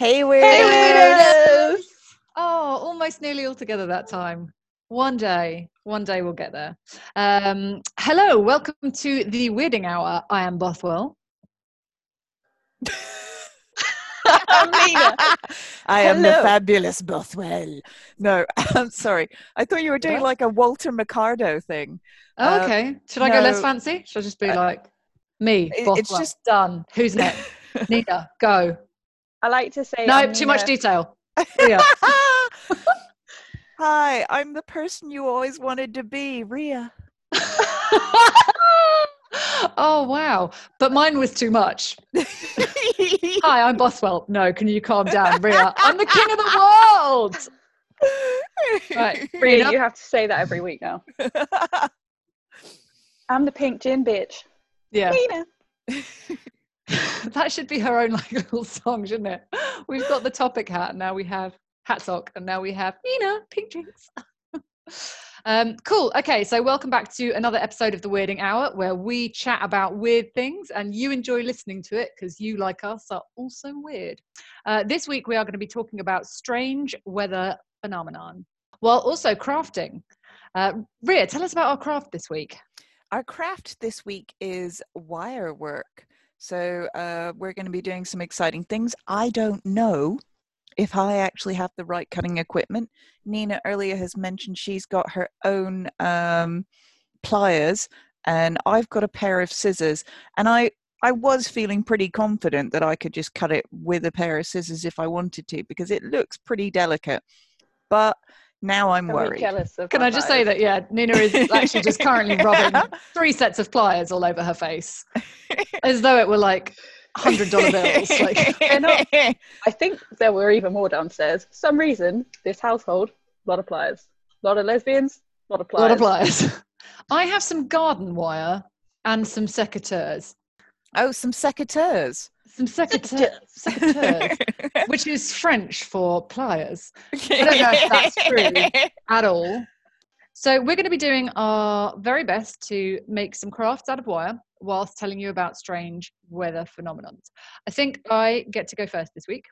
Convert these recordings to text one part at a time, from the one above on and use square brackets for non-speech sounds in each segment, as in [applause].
Hey, weirdos! Hey, weirdos! Oh, almost nearly all together that time. One day, one day we'll get there. Um, hello, welcome to the Weirding Hour. I am Bothwell. I'm Nina. [laughs] I am the Hello. fabulous Bothwell. No, [laughs] I'm sorry. I thought you were doing What? like a Walter Mercado thing. Oh, Uh, okay. Should I go less no. fancy? Should I just be Uh, like me? it- Bothwell? it's just- done. Who's [laughs] next? Nina, go. I like to say. No, I'm too much detail. Rhea. [laughs] [laughs] Hi, I'm the person you always wanted to be, Rhea. [laughs] oh wow! But mine was too much. Hi, I'm Bothwell. No, can you calm down, Rhea? I'm the king of the world. Right, Rhea, you have to say that every week now. I'm the pink gin bitch. Yeah. Nina. [laughs] that should be her own like little song, shouldn't it? We've got the topic hat, and now we have hat sock, and now we have Nina pink drinks. [laughs] um, cool. Okay, so welcome back to another episode of the Weirding Hour, where we chat about weird things, and you enjoy listening to it because you, like us, are also weird. Uh, this week we are going to be talking about strange weather phenomenon, while also crafting. Uh, Rhea, tell us about our craft this week. Our craft this week is wire work. So uh, we're going to be doing some exciting things. I don't know if I actually have the right cutting equipment. Nina earlier has mentioned she's got her own um, pliers, and I've got a pair of scissors. And I I was feeling pretty confident that I could just cut it with a pair of scissors if I wanted to, because it looks pretty delicate. But now I'm Are worried. jealous of Can I just say that, yeah, Nina is [laughs] actually just currently rubbing [laughs] three sets of pliers all over her face as though it were like $100 bills. Like, [laughs] not- I think there were even more downstairs. For some reason, this household, a lot of pliers. A lot of lesbians, a lot of a pliers. lot of pliers. I have some garden wire and some secateurs. oh, some secateurs. Some secateurs, secateurs [laughs] which is French for pliers I don't know if that's [laughs] true. at all. So, we're going to be doing our very best to make some crafts out of wire whilst telling you about strange weather phenomenons. I think I get to go first this week.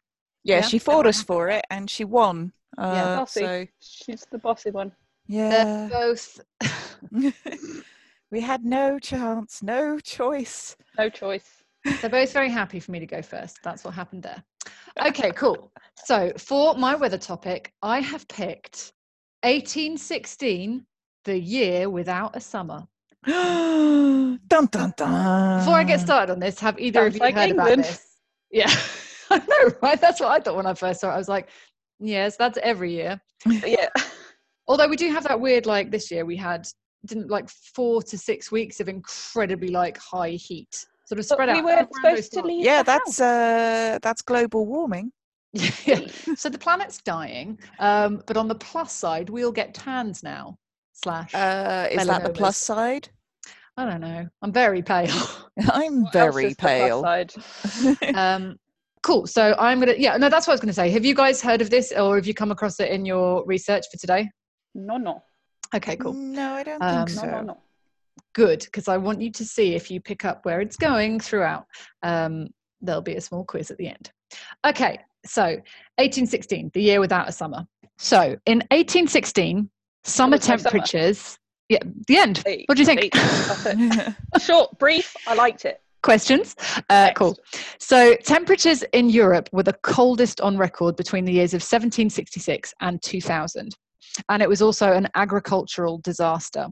Yeah, Yeah, she fought us for it and she won. Uh, Bossy. so She's the bossy one. They're yeah, both [laughs] we had no chance, no choice. No choice. They're both very happy for me to go first. That's what happened there. Okay, [laughs] cool. So for my weather topic, I have picked 1816, the year without a summer. [gasps] dun dun dun. Before I get started on this, have either Sounds of you like heard about England. this? Yeah, [laughs] I know, right? That's what I thought when I first saw it. I was like, yes, that's every year. [laughs] Yeah. Although we do have that weird, like this year, we had didn't like four to six weeks of incredibly like high heat, sort of But spread we out. weren't around those supposed to leave. Yeah, the that's house. uh that's global warming. [laughs] yeah. So the planet's dying, um, but on the plus side, we'll get tans now. Slash, Uh is that the plus side? I don't know. I'm very pale. [laughs] I'm What else very is the plus pale. side? [laughs] um, cool. So I'm gonna. Yeah, no, that's what I was gonna say. Have you guys heard of this, or have you come across it in your research for today? No, no. Okay, cool. No, I don't Um, think No, no, so. no. Good, because I want you to see if you pick up where it's going throughout. Um, there'll be a small quiz at the end. Okay, so 1816, the year without a summer. So in 1816, summer my summer. temperatures. Yeah, the end. Eight, What do you think? eight. [laughs] Short, brief. I liked it. Questions? Uh, cool. So, temperatures in Europe were the coldest on record between the years of 1766 and 2000. And it was also an agricultural disaster.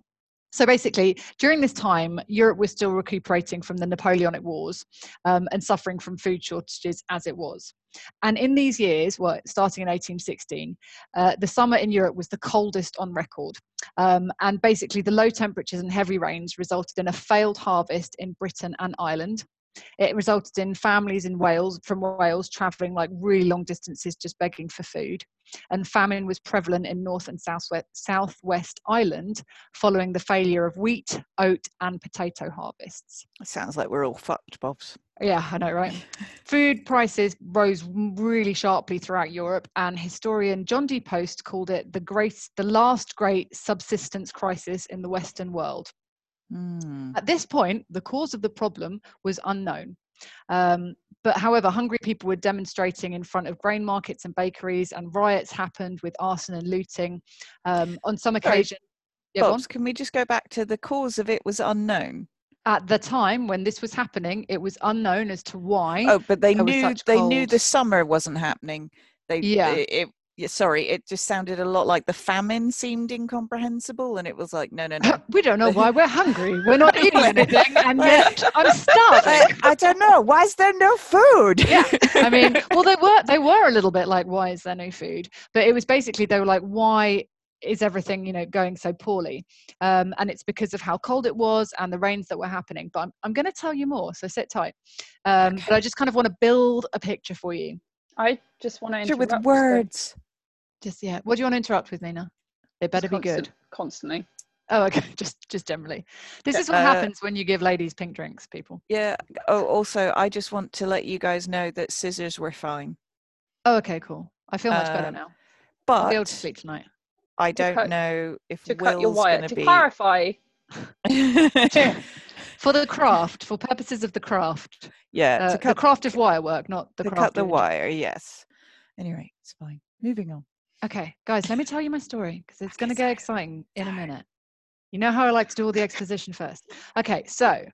So, basically, during this time, Europe was still recuperating from the Napoleonic Wars um, and suffering from food shortages as it was. And in these years, well, starting in 1816, uh, the summer in Europe was the coldest on record. Um, and basically, the low temperatures and heavy rains resulted in a failed harvest in Britain and Ireland. It resulted in families in Wales, from Wales, travelling like really long distances just begging for food. And famine was prevalent in North and Southwest, Southwest Ireland following the failure of wheat, oat, and potato harvests. Sounds like we're all fucked, Bobs. Yeah, I know, right? [laughs] Food prices rose really sharply throughout Europe, and historian John D. Post called it the great, the last great subsistence crisis in the Western world. Hmm. At this point, the cause of the problem was unknown. Um, but however, hungry people were demonstrating in front of grain markets and bakeries, and riots happened with arson and looting. Um, on some occasions, yeah. Bobs, can we just go back to the cause of it was unknown? at the time when this was happening, it was unknown as to why. Oh, but they knew they knew the summer wasn't happening. They Yeah. It- yeah, sorry, it just sounded a lot like the famine seemed incomprehensible, and it was like, no, no, no. [laughs] we don't know why we're hungry. We're not [laughs] eating anything, and yet [laughs] I'm starving. I, I don't know. Why is there no food? yeah i mean well they were they were a little bit like why is there no food but it was basically they were like why is everything you know going so poorly um, and it's because of how cold it was and the rains that were happening but i'm, I'm going to tell you more so sit tight um, but i just kind of want to build a picture for you I just want to Picture interrupt with us, though, words. Just yeah what do you want to interrupt with nina it better be good Constantly. oh okay [laughs] just just generally this is what uh, happens when you give ladies pink drinks people Yeah. Oh, also, I just want to let you guys know that scissors were fine, oh okay cool i feel much better Um, now i'll be able to sleep tonight I don't cut- know if To cut your wire. To be. clarify, [laughs] [laughs] for the craft for purposes of the craft yeah, Uh, to the craft of wire work, not the to craft cut the wire. Yes. Anyway, it's fine. Moving on. Okay, guys, let me tell you my story because it's going to get exciting in a minute. You know how I like to do all the exposition first. Okay, so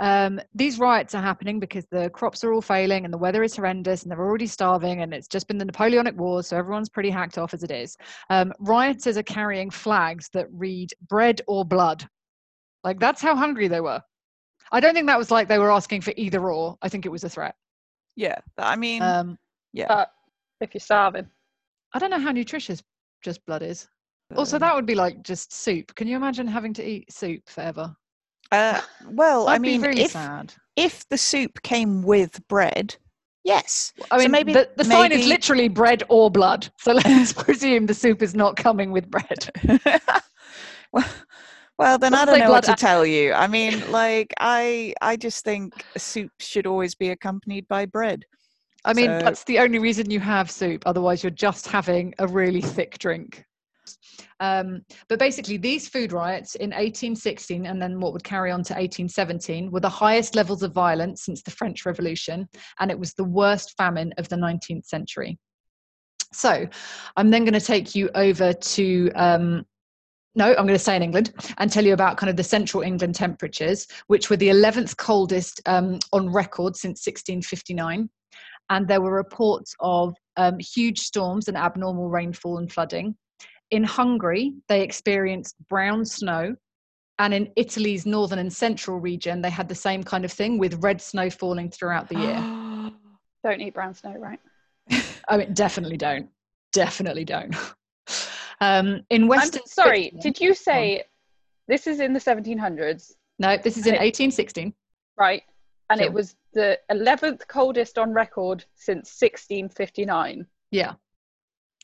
um, these riots are happening because the crops are all failing and the weather is horrendous and they're already starving and it's just been the Napoleonic Wars, so everyone's pretty hacked off as it is. Um, rioters are carrying flags that read bread or blood. Like that's how hungry they were. I don't think that was like they were asking for either or. I think it was a threat. Yeah. I mean, Um, yeah. but if you're starving, I don't know how nutritious just blood is. Also, that would be like just soup. Can you imagine having to eat soup forever? Uh, well, I'd mean, really if sad. if the soup came with bread, yes. I so mean, maybe- the, the sign is literally bread or blood. So [laughs] let's presume the soup is not coming with bread. [laughs] well, well, then I Doesn't don't know what to tell you. I mean, like, I I just think soup should always be accompanied by bread. I mean, So- that's the only reason you have soup. Otherwise, you're just having a really thick drink. Um, but basically, these food riots in 1816 and then what would carry on to 1817 were the highest levels of violence since the French Revolution, and it was the worst famine of the 19th century. So, I'm then going to take you over to. Um, no, I'm going to stay in England and tell you about kind of the central England temperatures, which were the 11th coldest um, on record since 1659 and there were reports of um, huge storms and abnormal rainfall and flooding. In Hungary, they experienced brown snow, and in Italy's northern and central region, they had the same kind of thing with red snow falling throughout the year. [gasps] don't eat brown snow, right? [laughs] I mean, definitely don't. Definitely don't. [laughs] Um, in I'm Western. sorry, did you say this is in the 1700s, No, this is in 1816. right? And Sure. it was the 11th coldest on record since 1659. Yeah.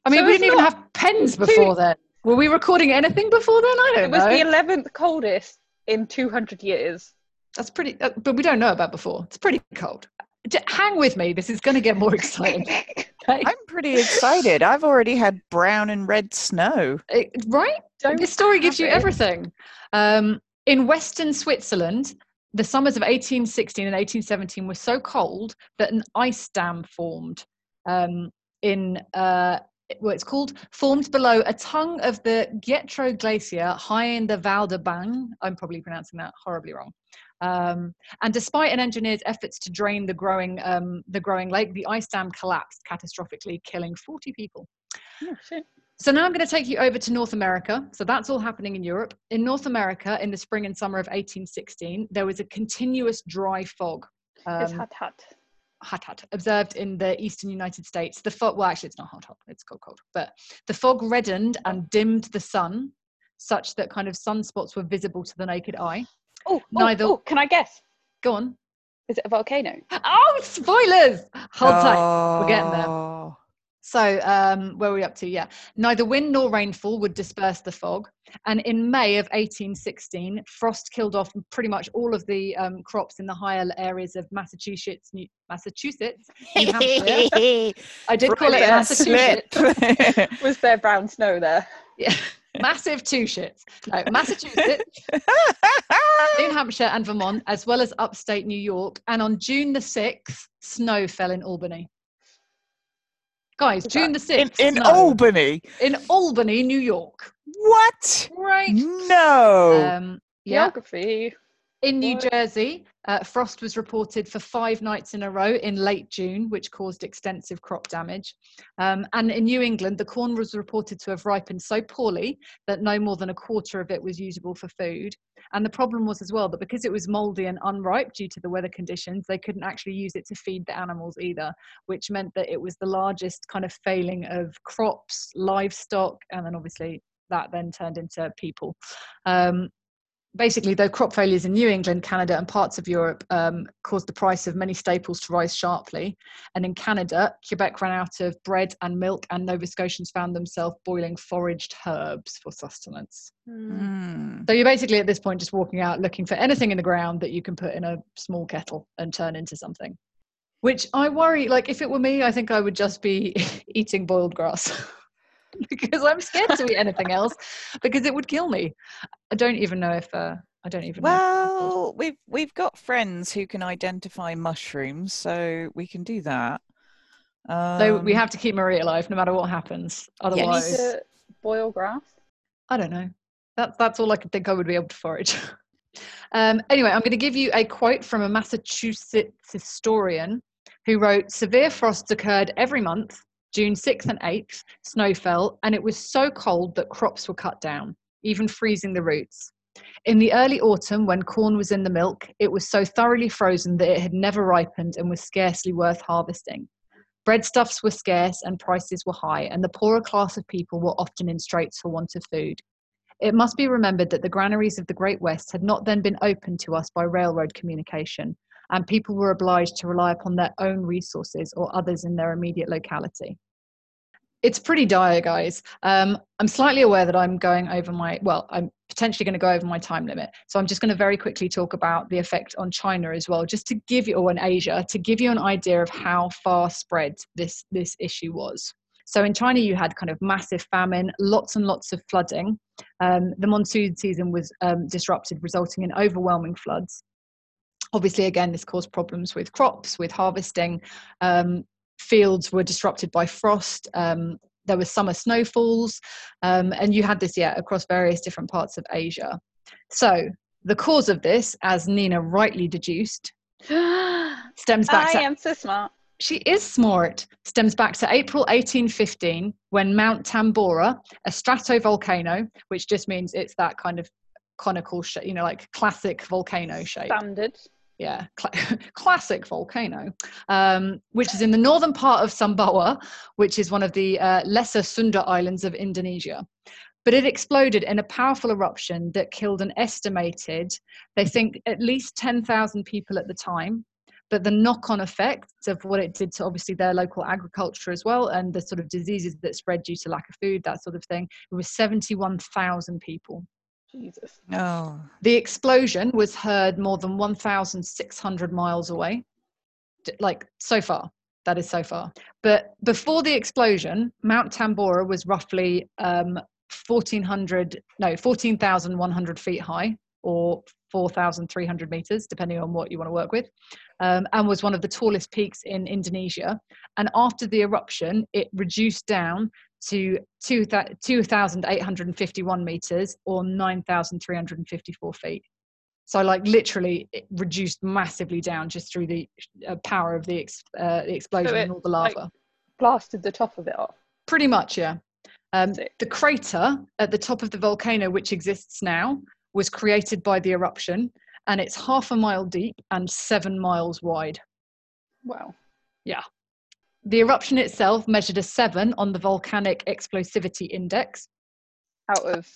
I mean, So we didn't even have pens too- before then. Were we recording anything before then? I don't know. It was know. the 11th coldest in 200 years. That's pretty, uh, but we don't know about before. It's pretty cold. J- hang with me. This is going to get more exciting. [laughs] Okay? I'm pretty excited. I've already had brown and red snow. Uh, right? Don't This story gives have you everything. Um, in Western Switzerland, the summers of 1816 and 1817 were so cold that an ice dam formed um, in. Uh, well, it's called formed below a tongue of the Gietro Glacier high in the Val de Bang. I'm probably pronouncing that horribly wrong. Um, and despite an engineer's efforts to drain the growing um, the growing lake, the ice dam collapsed catastrophically, killing 40 people. Oh. So now I'm going to take you over to North America. So that's all happening in Europe. In North America, in the spring and summer of 1816, there was a continuous dry fog. it's um, hot, hot. hot, hot, observed in the eastern United States. The fog, well, actually, it's not hot, hot, it's cold, cold. But the fog reddened and dimmed the sun, such that kind of sunspots were visible to the naked eye. Oh, neither- oh, oh, can I guess? Go on. Is it a volcano? Oh, spoilers! Hold tight. We're getting there. So, um, where are we up to? Yeah. Neither wind nor rainfall would disperse the fog. And in May of 1816, frost killed off pretty much all of the um, crops in the higher areas of Massachusetts, New- Massachusetts. New. I did call it Massachusetts. [laughs] Was there brown snow there? Yeah. massive two shits. No, Massachusetts, [laughs] New Hampshire, and Vermont, as well as upstate New York. And on June the 6th, snow fell in Albany. Guys, Is June the 6th. in in snow. Albany. In Albany, New York. What? Right. No. Um, yeah. Geography. In New Jersey, uh, frost was reported for five nights in a row in late June, which caused extensive crop damage. Um, and in New England, the corn was reported to have ripened so poorly that no more than a quarter of it was usable for food. And the problem was as well that because it was moldy and unripe due to the weather conditions, they couldn't actually use it to feed the animals either, which meant that it was the largest kind of failing of crops, livestock, and then obviously that then turned into people. Um, basically, though crop failures in New England, Canada, and parts of Europe um, caused the price of many staples to rise sharply. And in Canada, Quebec ran out of bread and milk, and Nova Scotians found themselves boiling foraged herbs for sustenance. Hmm. So you're basically at this point just walking out looking for anything in the ground that you can put in a small kettle and turn into something. Which I worry, like if it were me, I think I would just be [laughs] eating boiled grass. [laughs] [laughs] because I'm scared to eat anything else because it would kill me. I don't even know if uh, I don't even know. Well, we've we've got friends who can identify mushrooms, so we can do that. So we Um, have to keep Marie alive no matter what happens. You need Otherwise, to boil grass. I don't know. That, that's all I could think I would be able to forage. [laughs] um, anyway, I'm going to give you a quote from a Massachusetts historian who wrote Severe frosts occurred every month, June 6th and 8th, snow fell, and it was so cold that crops were cut down, even freezing the roots. In the early autumn, when corn was in the milk, it was so thoroughly frozen that it had never ripened and was scarcely worth harvesting. Breadstuffs were scarce and prices were high, and the poorer class of people were often in straits for want of food. It must be remembered that the granaries of the Great West had not then been opened to us by railroad communication, and people were obliged to rely upon their own resources or others in their immediate locality. It's pretty dire, guys. Um, I'm slightly aware that I'm going over my, well, I'm potentially going to go over my time limit. So I'm just going to very quickly talk about the effect on China as well, just to give you, or in Asia, to give you an idea of how far spread this, this issue was. So in China, you had kind of massive famine, lots and lots of flooding. Um, the monsoon season was um, disrupted, resulting in overwhelming floods. Obviously, again, this caused problems with crops, with harvesting. Um, fields were disrupted by frost. Um, there were summer snowfalls, um, and you had this, yeah, across various different parts of Asia. So the cause of this, as Nina rightly deduced, [gasps] stems back I to am so smart. she is smart stems back to april 1815 when mount tambora a stratovolcano which just means it's that kind of conical shape you know like classic volcano shape Standard. Yeah cla- [laughs] classic volcano um, which is in the northern part of sumbawa which is one of the uh, lesser sunda islands of indonesia. But it exploded in a powerful eruption that killed an estimated they think at least 10,000 people at the time. But the knock-on effects of what it did to obviously their local agriculture as well and the sort of diseases that spread due to lack of food that sort of thing it was 71,000 people Jesus. Oh, the explosion was heard more than 1,600 miles away. Like so far, that is so far. But before the explosion, Mount Tambora was roughly um, 1,400, no, 14,100 feet high or 4,300 meters, depending on what you want to work with, um, and was one of the tallest peaks in Indonesia. And after the eruption, it reduced down to 2,851 meters or 9,354 feet. So, like, literally, it reduced massively down just through the uh, power of the, ex- uh, the explosion it, and all the like, lava. Blasted the top of it off. Pretty much, yeah. Um, the crater at the top of the volcano, which exists now, was created by the eruption, and it's half a mile deep and seven miles wide. Wow. The eruption itself measured a seven on the volcanic explosivity index. Out of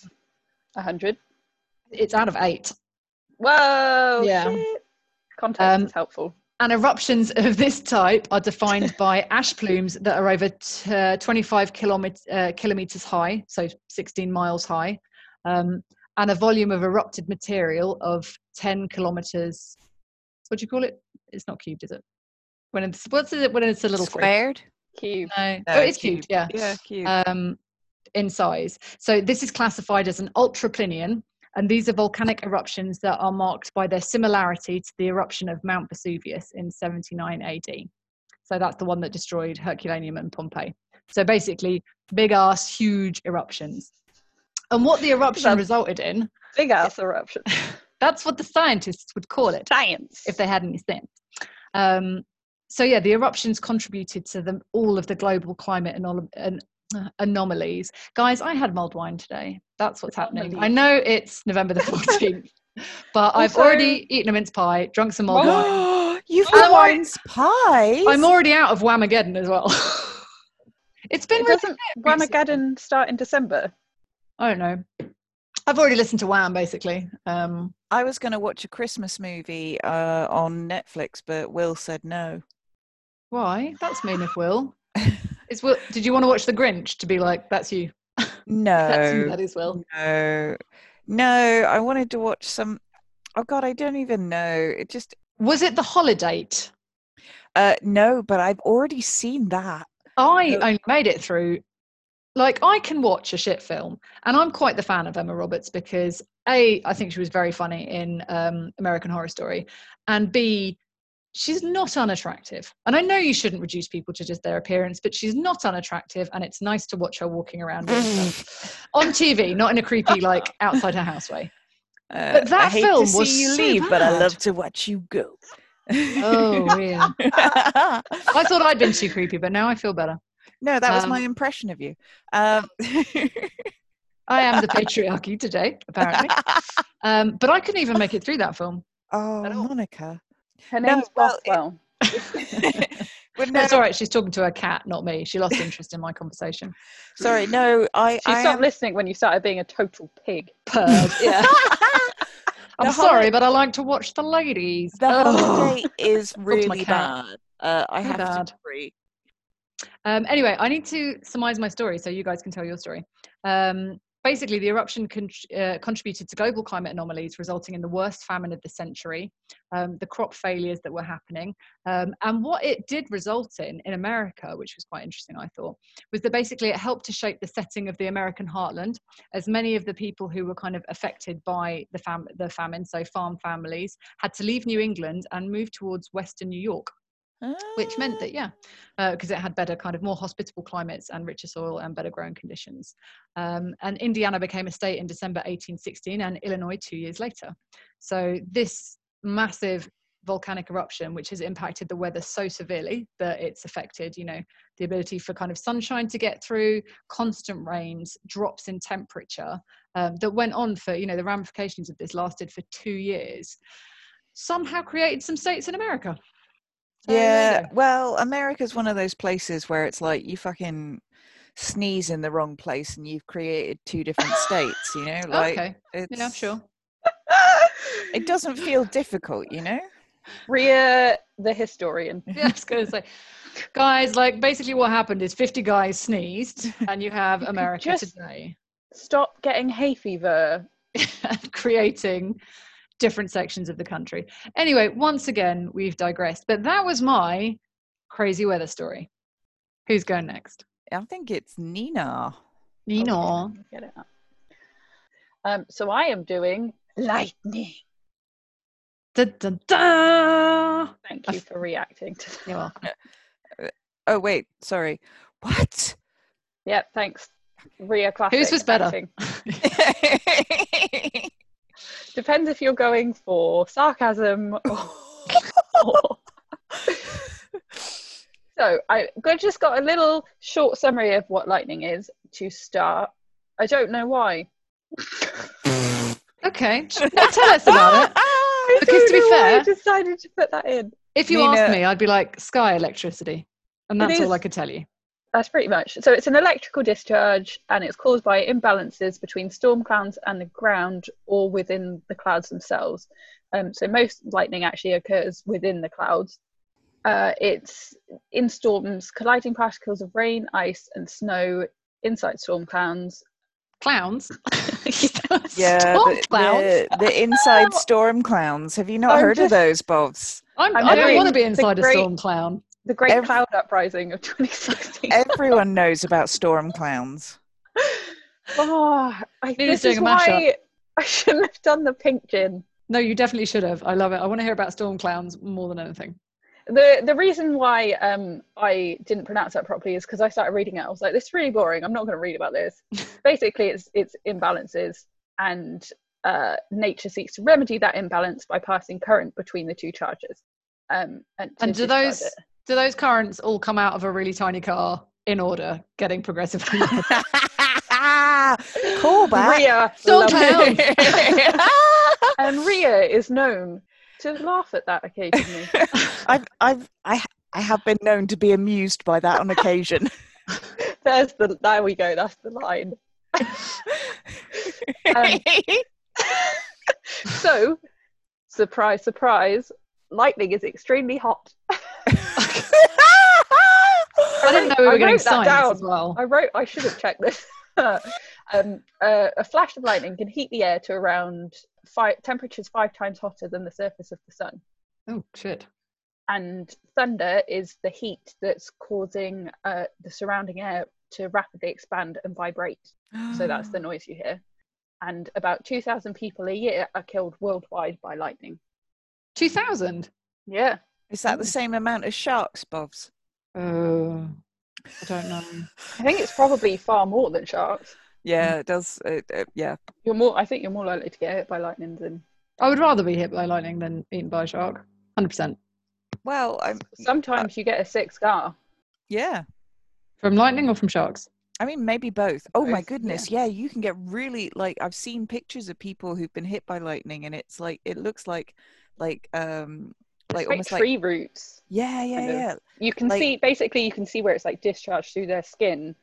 a hundred. It's out of eight. Whoa. Yeah. shit. Context Um, is helpful. And eruptions of this type are defined [laughs] by ash plumes that are over t- uh, 25 kilomet- uh, kilometers high, so 16 miles high, um, and a volume of erupted material of 10 kilometers. What do you call it? It's not cubed, is it? When it's what's it when it's a little free? squared. Cube. No, No, oh, it's cubed. Yeah. Yeah, cube. Um, in size. So this is classified as an ultraplinian, and these are volcanic eruptions that are marked by their similarity to the eruption of Mount Vesuvius in 79 AD. So that's the one that destroyed Herculaneum and Pompeii. So basically, big ass, huge eruptions. And what the eruption That's- resulted in, Big ass eruption. [laughs] that's what the scientists would call it Science. if they had any sense. Um, so yeah, the eruptions contributed to the, all of the global climate anom- an- uh, anomalies. Guys, I had mulled wine today. That's what's happening. I know it's November the [laughs] 14th, but I've Also- already eaten a mince pie, drunk some mulled wine. [gasps] You've I'm got already- I'm already out of Whamageddon as well. [laughs] it's been It doesn't recently. Whamageddon start in December? I don't know. I've already listened to Wham basically. Um, I was going to watch a Christmas movie uh, on Netflix, but Will said no. Why? That's mean of Will. [laughs] Is Will? Did you want to watch The Grinch to be like, that's you? [laughs] That's you. No, That is Will. no, no. I wanted to watch some. Oh God, I don't even know. It just Was it The Holiday? uh, no, but I've already seen that. I No. only made it through. Like I can watch a shit film, and I'm quite the fan of Emma Roberts because a I think she was very funny in um, American Horror Story, and b she's not unattractive. And I know you shouldn't reduce people to just their appearance, but she's not unattractive, and it's nice to watch her walking around [laughs] on TV, not in a creepy like outside her house way. Uh, But that I hate film to see was you so leave, but I love to watch you go. Oh, yeah. [laughs] I thought I'd been too creepy, but now I feel better. no, that was my Um, impression of you. Um, [laughs] I am the patriarchy today, apparently. Um, but I couldn't even make it through that film. oh, Monica. Her No, name's well, it- Bothwell. [laughs] [laughs] No, no, all right. She's talking to her cat, not me. She lost interest in my conversation. sorry, no, I. She I stopped am- listening when you started being a total pig. Purd. [laughs] Yeah. I'm The sorry, but I like to watch the ladies. The Ugh. holiday is really bad. Uh, I So have bad. to agree. Um, anyway, I need to surmise my story so you guys can tell your story. Um, basically, the eruption con- uh, contributed to global climate anomalies, resulting in the worst famine of the century, um, the crop failures that were happening. Um, and what it did result in in America, which was quite interesting, I thought, was that basically it helped to shape the setting of the American heartland, as many of the people who were kind of affected by the, fam- the famine, so farm families, had to leave New England and move towards Western New York which meant that yeah because it had better kind of more hospitable climates and richer soil and better growing conditions. Um, and indiana became a state in december 1816 and illinois two years later. So this massive volcanic eruption which has impacted the weather so severely that it's affected you know the ability for kind of sunshine to get through constant rains drops in temperature um, that went on for you know the ramifications of this lasted for two years somehow created some states in america. So there you Yeah, go. well, America's one of those places where it's like you fucking sneeze in the wrong place and you've created two different states, you know? Like okay it's yeah sure [laughs] It doesn't feel difficult, you know? Rhea, the historian. [laughs] yeah, I was to say, guys, like basically what happened is 50 guys sneezed, and you have You America today Stop getting hay fever. [laughs] And creating different sections of the country. Anyway, once again, we've digressed, but that was my crazy weather story. Who's going next? I think it's Nina. Nina. Okay, Get it up. Um, so I am doing lightning. Da, da, da. Thank you for reacting to that. You're welcome. [laughs] Oh wait, sorry. What? Yep, thanks. Rhea classic. Whose was better? [laughs] [laughs] acting. Depends if you're going for sarcasm or. [laughs] so I got- just got a little short summary of what lightning is to start. I don't know why. [laughs] Okay, [laughs] now tell us about it. I Because to don't be know why I decided to put that in. If you Nina- asked me, I'd be like sky electricity, and It that's all I could tell you. That's pretty much. So it's an electrical discharge and it's caused by imbalances between storm clouds and the ground or within the clouds themselves. Um, so most lightning actually occurs within the clouds. Uh, it's in storms, colliding particles of rain, ice, and snow inside storm clouds. Clowns. [laughs] [laughs] yeah, Storm the, clowns. the, the inside [laughs] storm clowns. Have you not I'm heard of those, Bobs? I'm, I'm I do not want to be inside a great- storm clown. The Great Ev- Cloud Uprising of [laughs] 2016. Everyone knows about storm clowns. [laughs] Oh, I, Nina's this is doing a mashup. why I shouldn't have done the pink gin. No, you definitely should have. I love it. I want to hear about storm clowns more than anything. The the reason why um I didn't pronounce that properly is because I started reading it. I was like, this is really boring. I'm not going to read about this. [laughs] Basically, it's it's imbalances, and uh, nature seeks to remedy that imbalance by passing current between the two charges. Um, and, And do those it. Do those currents all come out of a really tiny car in order, getting progressively larger? [laughs] Call back. Rhea Storm loves- clouds. and Rhea is known to laugh at that occasionally. [laughs] I've, I've, I, I have been known to be amused by that on occasion. [laughs] There's the there we go. That's the line. Um, So, surprise, surprise, lightning is extremely hot. I didn't know we were getting science as well. I wrote. I should have checked this. [laughs] um, uh, a flash of lightning can heat the air to around five temperatures five times hotter than the surface of the sun. Oh shit. And thunder is the heat that's causing uh, the surrounding air to rapidly expand and vibrate. So that's the [gasps] noise you hear. And about 2,000 people a year are killed worldwide by lightning. Two thousand. Yeah. Is that the same amount as sharks, Bobs? Oh, I don't know. I think it's probably far more than sharks. Yeah, it does. Uh, uh, yeah. You're more. I think you're more likely to get hit by lightning than. I would rather be hit by lightning than eaten by a shark. Hundred percent. Well, I'm. Sometimes you get a sick scar. Yeah. From lightning or from sharks? I mean, maybe both. Oh my goodness, yeah. you can get really like I've seen pictures of people who've been hit by lightning, and it's like it looks like, like um, It's like like almost like tree roots. yeah, yeah, kind of. yeah. You can Like- see basically you can see where it's like discharged through their skin,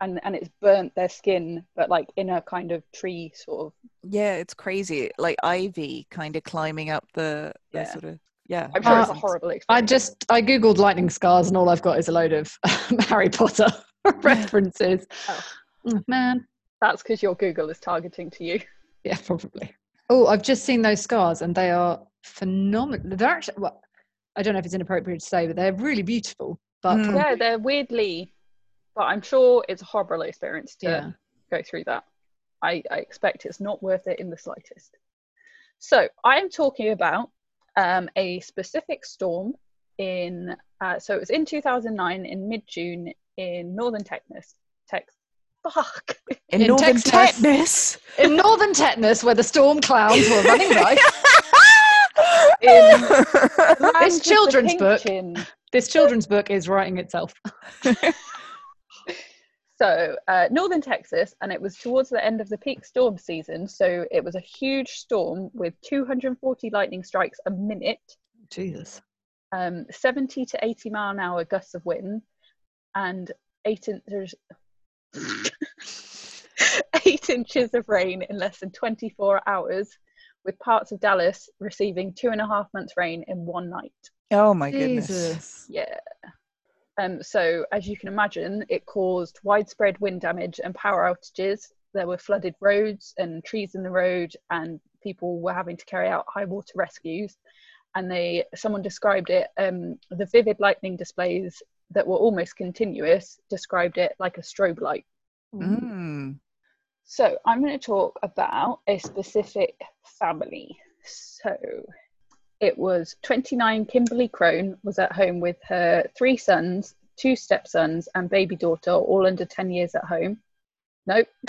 and and it's burnt their skin, but like in a kind of tree sort of. Yeah, it's crazy. Like ivy kind of climbing up the, the Yeah. sort of yeah. I'm sure it's a Uh, horrible I just I googled lightning scars and all I've got is a load of [laughs] Harry Potter [laughs] references. Oh. Mm, Man, That's because your Google is targeting to you. yeah, probably. Oh, I've just seen those scars and they are phenomenal. They're actually well, I don't know if it's inappropriate to say, but they're really beautiful. But Mm. Yeah, they're weirdly, but I'm sure it's a horrible experience to yeah, go through that. I, I expect it's not worth it in the slightest. So I am talking about um, a specific storm in. Uh, so it was in 2009 in mid June in northern Texas. Tex. Fuck. In, In northern Texas. tetanus. in northern tetanus, where the storm clouds were running [laughs] rife, In [laughs] this Land of the children's book, this children's book is writing itself. [laughs] So, uh, northern Texas, and it was towards the end of the peak storm season. So, it was a huge storm with 240 lightning strikes a minute, Jesus. um, 70 to 80 mile an hour gusts of wind, and eight inches. [laughs] eight inches of rain in less than 24 hours, with parts of Dallas receiving two and a half months' rain in one night. oh my goodness. Yeah. Um, so, as you can imagine, it caused widespread wind damage and power outages. There were flooded roads and trees in the road, and people were having to carry out high water rescues. And they, someone described it, um, the vivid lightning displays that were almost continuous, described it like a strobe light. Mm. So, I'm going to talk about a specific family. So, it was 29 Kimberly Crone was at home with her three sons, two stepsons, and baby daughter, all under 10 years at home. Nope. [laughs]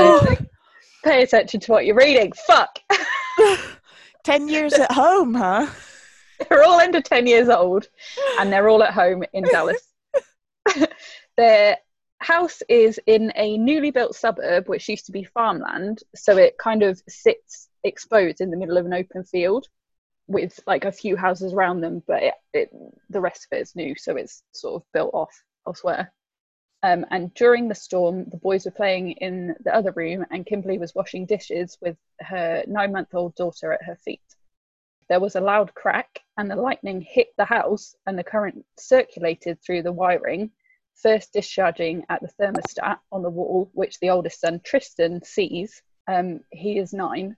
Oh. Pay attention to what you're reading. Fuck. [laughs] Ten years at home, huh? they're all under 10 years old and they're all at home in [laughs] Dallas. [laughs] Their house is in a newly built suburb which used to be farmland, so it kind of sits exposed in the middle of an open field with like a few houses around them, but it, it, the rest of it is new, so it's sort of built off elsewhere. Um, and during the storm, the boys were playing in the other room, and Kimberly was washing dishes with her nine month old daughter at her feet there was a loud crack and the lightning hit the house and the current circulated through the wiring first discharging at the thermostat on the wall which the oldest son tristan sees um, he is nine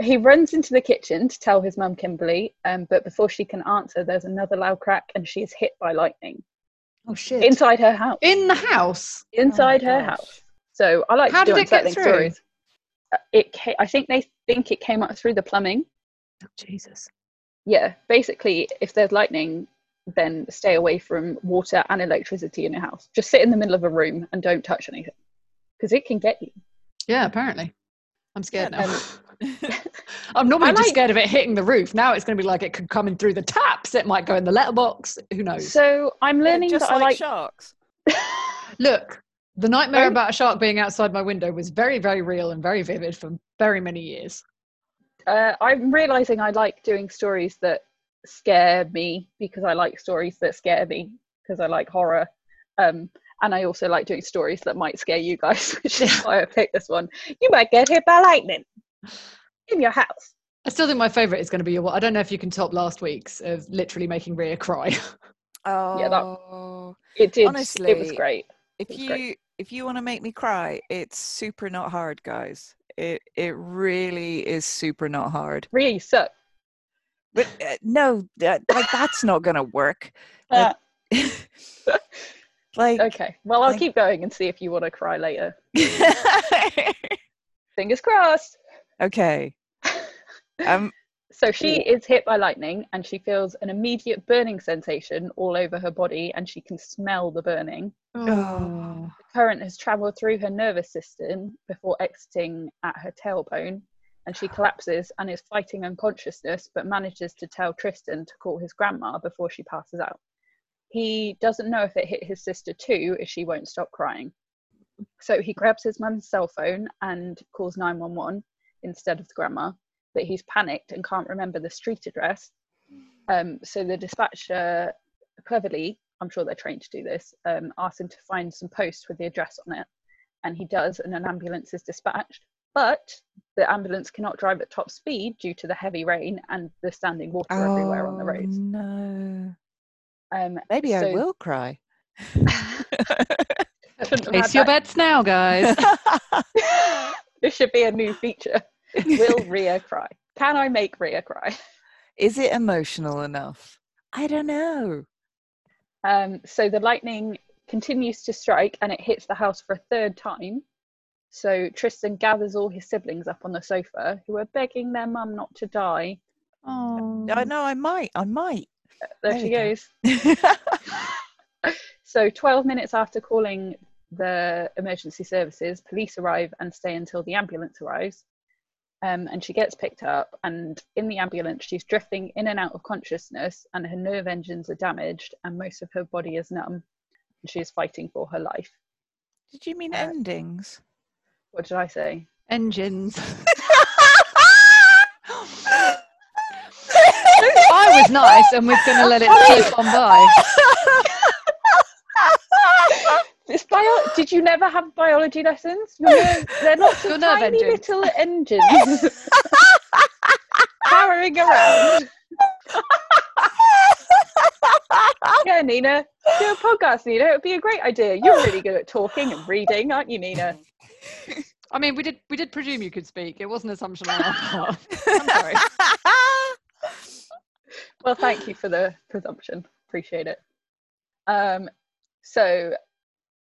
he runs into the kitchen to tell his mum kimberly um, but before she can answer there's another loud crack and she is hit by lightning Oh shit! inside her house. In the house. inside Oh her gosh. house. So I like How to do did it get through? stories. Uh, It ca- I think they think it came up through the plumbing. Oh Jesus! Yeah, basically, if there's lightning, then stay away from water and electricity in your house. Just sit in the middle of a room and don't touch anything because it can get you. Yeah, apparently. I'm scared Yeah, now. um, [laughs] I'm normally I just scared of it hitting the roof. Now it's going to be like it could come in through the taps. It might go in the letterbox. Who knows? So I'm learning just that like, I like. sharks. [laughs] Look, the nightmare Don't- about a shark being outside my window was very, very real and very vivid for very many years. Uh, I'm realizing I like doing stories that scare me because I like stories that scare me because I like horror. Um, and I also like doing stories that might scare you guys, [laughs] which is why I picked this one. You might get hit by lightning in your house. I still think my favourite is going to be your. I don't know if you can top last week's of literally making Rhea cry. [laughs] Oh, Yeah, that- It did. Honestly, it was great. if was you great. if you want to make me cry, it's super not hard, guys. It it really is super not hard. Really suck. But uh, no, that, like that's not gonna work. Uh, [laughs] Like, okay. Well, I'll like- keep going and see if you want to cry later. [laughs] Fingers crossed. okay. [laughs] Um. So she is hit by lightning and she feels an immediate burning sensation all over her body and she can smell the burning. Oh. The current has traveled through her nervous system before exiting at her tailbone and she collapses and is fighting unconsciousness but manages to tell Tristan to call his grandma before she passes out. He doesn't know if it hit his sister too as she won't stop crying. So he grabs his mum's cell phone and calls 911 instead of the grandma, but he's panicked and can't remember the street address. Um, so the dispatcher cleverly, I'm sure they're trained to do this, um, asks him to find some posts with the address on it. And he does, and an ambulance is dispatched. But the ambulance cannot drive at top speed due to the heavy rain and the standing water everywhere on the Oh, roads. No. Um, Maybe I will cry. [laughs] I Place your that. bets now, guys. [laughs] [laughs] This should be a new feature. Will Rhea cry? Can I make Rhea cry? Is it emotional enough? I don't know. Um, so the lightning continues to strike and it hits the house for a third time. So Tristan gathers all his siblings up on the sofa who are begging their mum not to die. oh. I know I might. I might. There There she goes. [laughs] So 12 minutes after calling the emergency services, police arrive and stay until the ambulance arrives. Um, and she gets picked up, and in the ambulance, she's drifting in and out of consciousness, and her nerve engines are damaged, and most of her body is numb. And she is fighting for her life. Did you mean Uh, endings? What did I say? Engines. [laughs] I was nice and we're going to let it [laughs] slip on by. [laughs] This bio- Did you never have biology lessons? Nerve- they're lots Your of tiny engines. little engines [laughs] powering around. [laughs] yeah, Nina, do a podcast, Nina. It would be a great idea. You're really good at talking and reading, aren't you, Nina? I mean, we did we did presume you could speak. It was an assumption on our part. [laughs] I'm sorry. Well, thank you for the presumption. Appreciate it. Um, so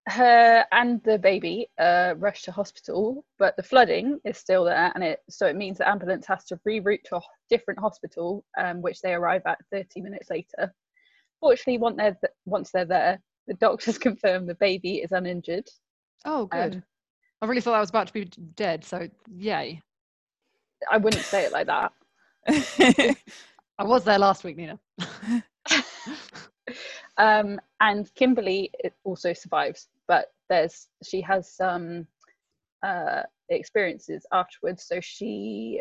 her and the baby uh, rush to hospital, but the flooding is still there, and it so it means the ambulance has to reroute to a different hospital, um, which they arrive at 30 minutes later. Fortunately, once they're th- once they're there, the doctors [laughs] confirm the baby is uninjured. Oh, good. Um, I really thought I was about to be dead. So yay! I wouldn't say it like that. [laughs] [laughs] I was there last week, Nina. um, and Kimberly it also survives, but there's she has some uh, experiences afterwards. So she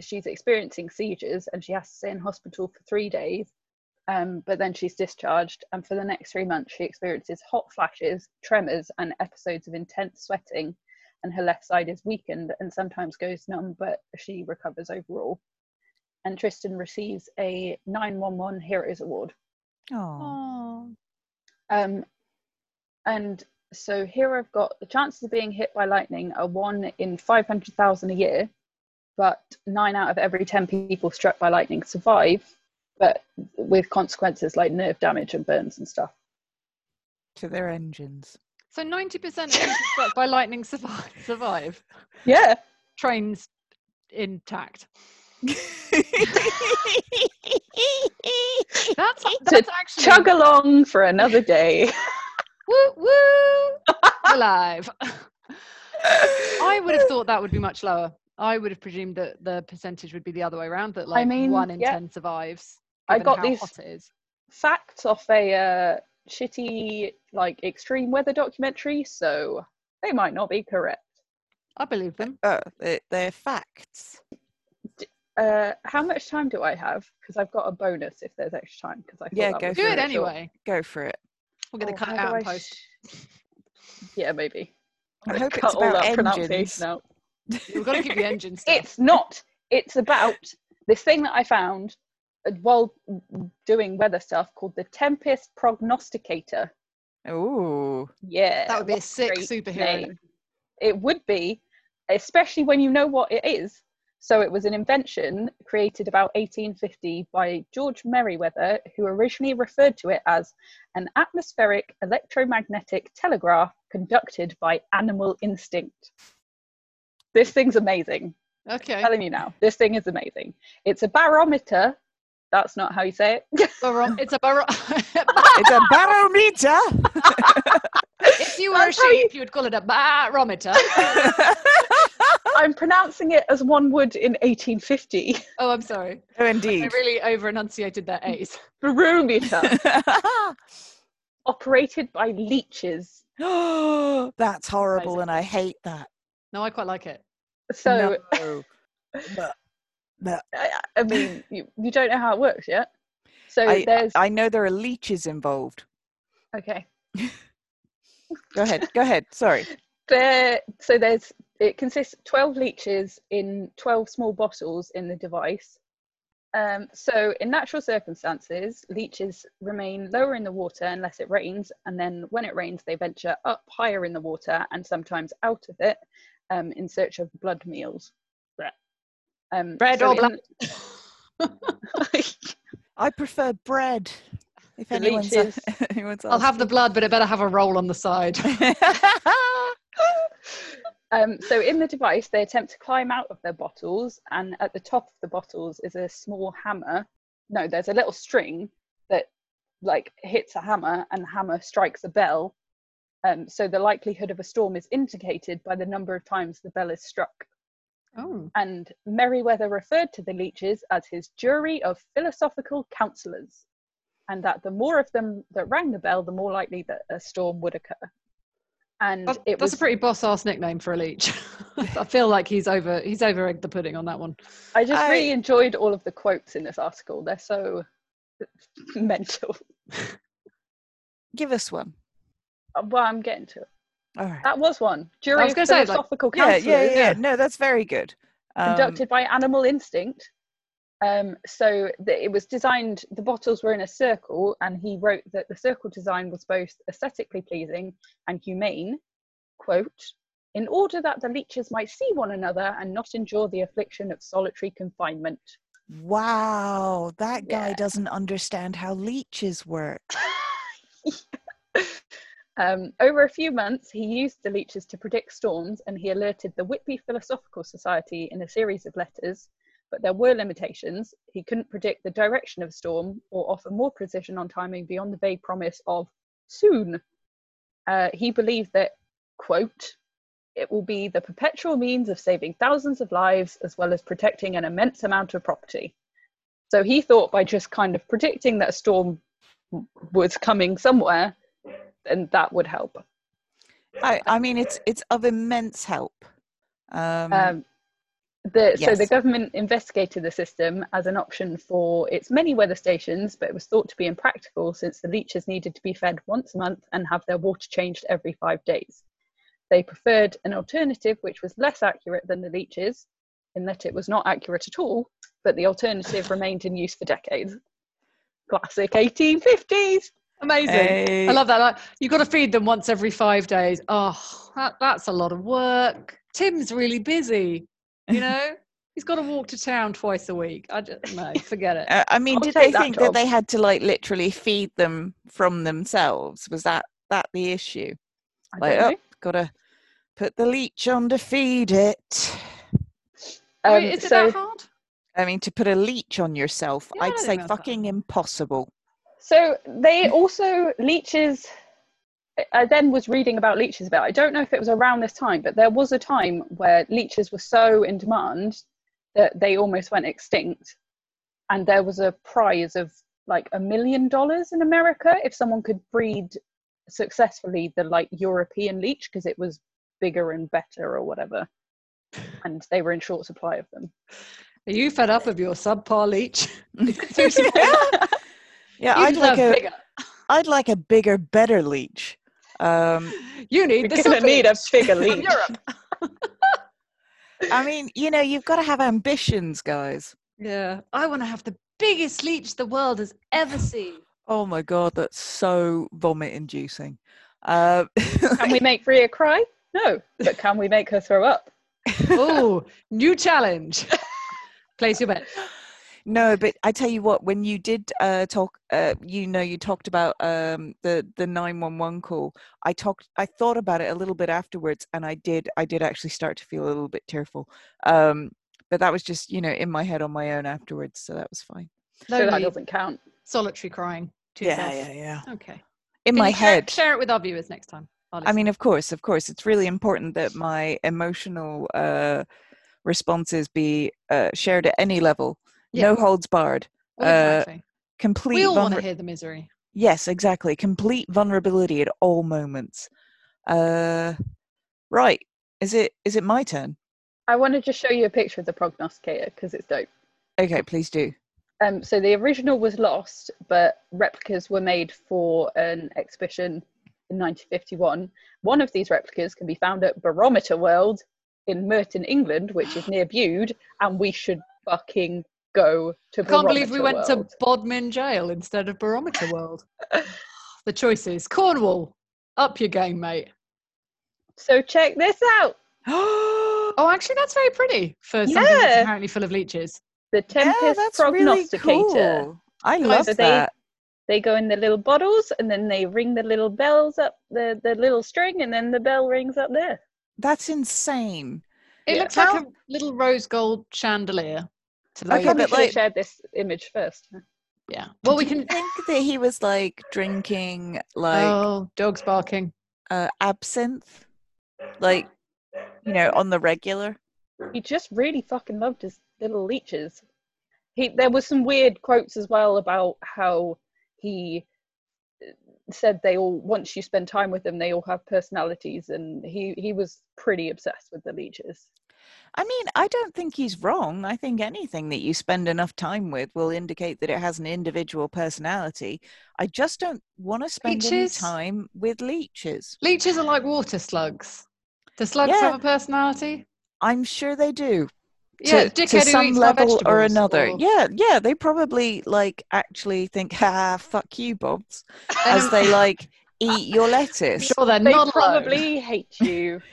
she's experiencing seizures and she has to stay in hospital for three days. Um, but then she's discharged, and for the next three months, she experiences hot flashes, tremors, and episodes of intense sweating. And her left side is weakened and sometimes goes numb, but she recovers overall. And Tristan receives a 911 Heroes Award. oh. Oh. Um, and so here I've got the chances of being hit by lightning are one in 500,000 a year, but nine out of every 10 people struck by lightning survive, but with consequences like nerve damage and burns and stuff. to their engines. So 90% of people struck by lightning survive. survive. Yeah. Trains intact. [laughs] That's, that's actually Chug along for another day. [laughs] woo woo [laughs] alive. [laughs] I would have thought that would be much lower. I would have presumed that the percentage would be the other way around. That like mean, one in yeah. ten survives. I given got how these hot it is. facts off a uh, shitty, like, extreme weather documentary, so they might not be correct. I believe them. oh, they- they're facts. Uh, how much time do I have? Because I've got a bonus if there's extra time. Because I thought Yeah, go Do for it really short. anyway. Go for it. We're going Oh, to cut it out and I post. sh- Yeah, maybe. I hope gonna it's all about that engines. pronunciation out. We've got to keep the engines. [laughs] It's not. It's about this thing that I found uh, while doing weather stuff called the Tempest Prognosticator. Ooh. Yeah, that would be a sick superhero. name. It would be, especially when you know what it is. So it was an invention created about 1850 by George Merryweather, who originally referred to it as an atmospheric electromagnetic telegraph conducted by animal instinct. This thing's amazing. Okay. I'm telling you now, this thing is amazing. It's a barometer. That's not how you say it. [laughs] Baro- it's a baro- [laughs] It's a barometer. [laughs] if you were a sheep, you would call it a barometer. I'm pronouncing it as one would in 1850. Oh, I'm sorry. oh, indeed. I really over enunciated that A's. Barometer, [laughs] operated by leeches. [gasps] That's horrible, Amazing. and I hate that. No, I quite like it. So, no. [laughs] But- but I, I mean, you, you don't know how it works yet. So I, there's I know there are leeches involved. okay. [laughs] Go ahead. Go ahead. Sorry. There, so there's it consists of 12 leeches in 12 small bottles in the device. Um, so in natural circumstances, leeches remain lower in the water unless it rains, and then when it rains, they venture up higher in the water and sometimes out of it um, in search of blood meals. Um, Bread so or in- blood? [laughs] I prefer bread. If The anyone's, leeches. [laughs] anyone's I'll have the blood, but it better have a roll on the side. [laughs] Um, so in the device, they attempt to climb out of their bottles, and at the top of the bottles is a small hammer. No, there's a little string that like hits a hammer, and the hammer strikes a bell. Um, so the likelihood of a storm is indicated by the number of times the bell is struck. Oh, And Merryweather referred to the leeches as his jury of philosophical counselors, and that the more of them that rang the bell, the more likely that a storm would occur. And that's, it that's was a pretty boss ass nickname for a leech. [laughs] I feel like he's over he's over egged the pudding on that one. I just I- really enjoyed all of the quotes in this article. They're so [laughs] mental. Give us one. Uh, Well, I'm getting to it. All right. That was one. Jury was of gonna say, like- philosophical Yeah, yeah, yeah, yeah. No, that's very good. Um, conducted by Animal Instinct. Um, so the, it was designed. The bottles were in a circle, and he wrote that the circle design was both aesthetically pleasing and humane. Quote. In order that the leeches might see one another and not endure the affliction of solitary confinement. Wow, that guy Yeah. doesn't understand how leeches work. [laughs] Um, over a few months, he used the leeches to predict storms and he alerted the Whitby Philosophical Society in a series of letters. But there were limitations. He couldn't predict the direction of a storm or offer more precision on timing beyond the vague promise of soon. Uh, he believed that, quote, it will be the perpetual means of saving thousands of lives as well as protecting an immense amount of property. So he thought by just kind of predicting that a storm was coming somewhere, then that would help. I, I mean, it's it's of immense help. Um, Um, the, So the government investigated the system as an option for its many weather stations, but it was thought to be impractical since the leeches needed to be fed once a month and have their water changed every five days. They preferred an alternative which was less accurate than the leeches, in that it was not accurate at all, but the alternative remained in use for decades. Classic 1850s. Amazing. hey, I love that. Like, you've got to feed them once every five days. Oh, that, that's a lot of work. Tim's really busy. You know, he's got to walk to town twice a week. I just no, [laughs] forget it. Uh, I mean, I'll did they that think that they had to like literally feed them from themselves? Was that that the issue? I Like, don't oh, gotta put the leech on to feed it. know. Wait, Um, is it so, that hard? I mean, to put a leech on yourself, Yeah, I I'd say think that's that fucking impossible. so they also leeches. I then was reading about leeches about. I don't know if it was around this time, but there was a time where leeches were so in demand that they almost went extinct, and there was a prize of like a million dollars in America if someone could breed successfully the like European leech because it was bigger and better or whatever, and they were in short supply of them. Are you fed up of your subpar leech? [laughs] [laughs] yeah, You I'd like deserve a, bigger. I'd like a bigger, better leech. Um, You need You're the gonna need a leech bigger [laughs] from leech. Europe. I mean, you know, you've got to have ambitions, guys. Yeah, I want to have the biggest leech the world has ever seen. Oh my god, that's so vomit-inducing. Uh, [laughs] Can we make Rhea cry? No, but can we make her throw up? [laughs] Oh, new challenge. Place your bet. No, but I tell you what, when you did uh, talk, uh, you know, you talked about um, the the nine one one call. I talked, I thought about it a little bit afterwards, and I did, I did actually start to feel a little bit tearful. Um, but that was just, you know, in my head on my own afterwards, so that was fine. so that doesn't count. solitary crying to Yeah, yourself. yeah, yeah. Okay. In Can my you share- head. Share it with our viewers next time. I'll I mean, of course, of course, it's really important that my emotional uh, responses be uh, shared at any level, Yeah. no holds barred, Well, uh, complete. we all want to hear the misery. Yes, exactly. Complete vulnerability at all moments. Uh, right. Is it is it my turn? I want to just show you a picture of the prognosticator because it's dope. Okay, please do. Um, so the original was lost, but replicas were made for an exhibition in 1951. One of these replicas can be found at Barometer World in Merton, England, which is near Bude, and we should fucking go to. I can't believe we Barometer went World. to Bodmin Jail instead of Barometer World. the choices. Cornwall, up your game, mate. So check this out: [gasps] Oh, actually, that's very pretty for something that's apparently full of leeches. the Tempest yeah, that's prognosticator. really cool. I love So they- that. They go in the little bottles, and then they ring the little bells up the the little string, and then the bell rings up there. That's insane. It Yeah. looks like How- a little rose gold chandelier. To I Okay, light- probably but should have like- shared this image first. yeah. Well, we can. think that he was like drinking like oh, dogs barking. uh, absinthe, like you know, on the regular. he just really fucking loved his little leeches. He there was some weird quotes as well about how he uh, said they all once you spend time with them they all have personalities and he he was pretty obsessed with the leeches. I mean, I don't think he's wrong. I think anything that you spend enough time with will indicate that it has an individual personality. I just don't want to spend any time with leeches. Leeches are like water slugs. Do slugs Yeah. have a personality? I'm sure they do. yeah, to, dickhead to some level or another. or- Yeah, yeah, they probably like actually think, "Ha, fuck you, Bobs," [laughs] as they like [laughs] eat your I'm lettuce. sure they're They not alone. probably hate you. [laughs]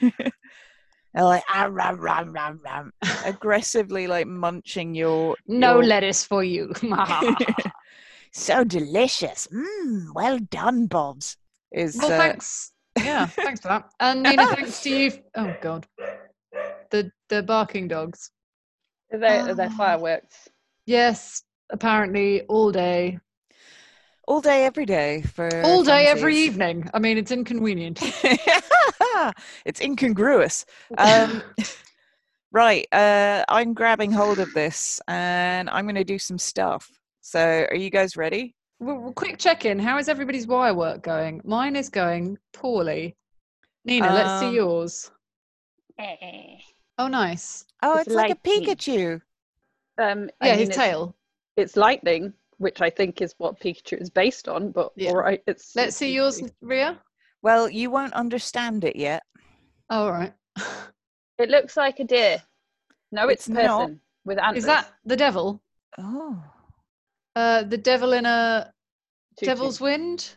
They're like ah, ram, ram, ram, ram, [laughs] aggressively like munching your No your- lettuce for you. [laughs] [laughs] so delicious. Mm, well done, Bobs. Is well, uh, thanks. Yeah, thanks for that. And Nina, thanks to you. Oh God, the the barking dogs. They're, they're Ah. fireworks. Yes, apparently all day, all day, every day for all day, every evening. I mean, it's inconvenient. It's incongruous. Um, right, uh, I'm grabbing hold of this and I'm going to do some stuff. So, are you guys ready? Well, well, quick check in. How is everybody's wire work going? Mine is going poorly. Nina, let's see Um, yours. Oh, nice. Oh, It's it's, like a. Pikachu. Um, I Yeah, mean, his it's- tail. It's lightning, which I think is what Pikachu is based on. But Yeah. all right, it's. Let's it's see yours, Rhea. Well, you won't understand it yet. Oh, all right. It looks like a deer. No, it's, It's a not. with antlers. Is that the devil? Oh. Uh, the devil in a Tutu. devil's wind?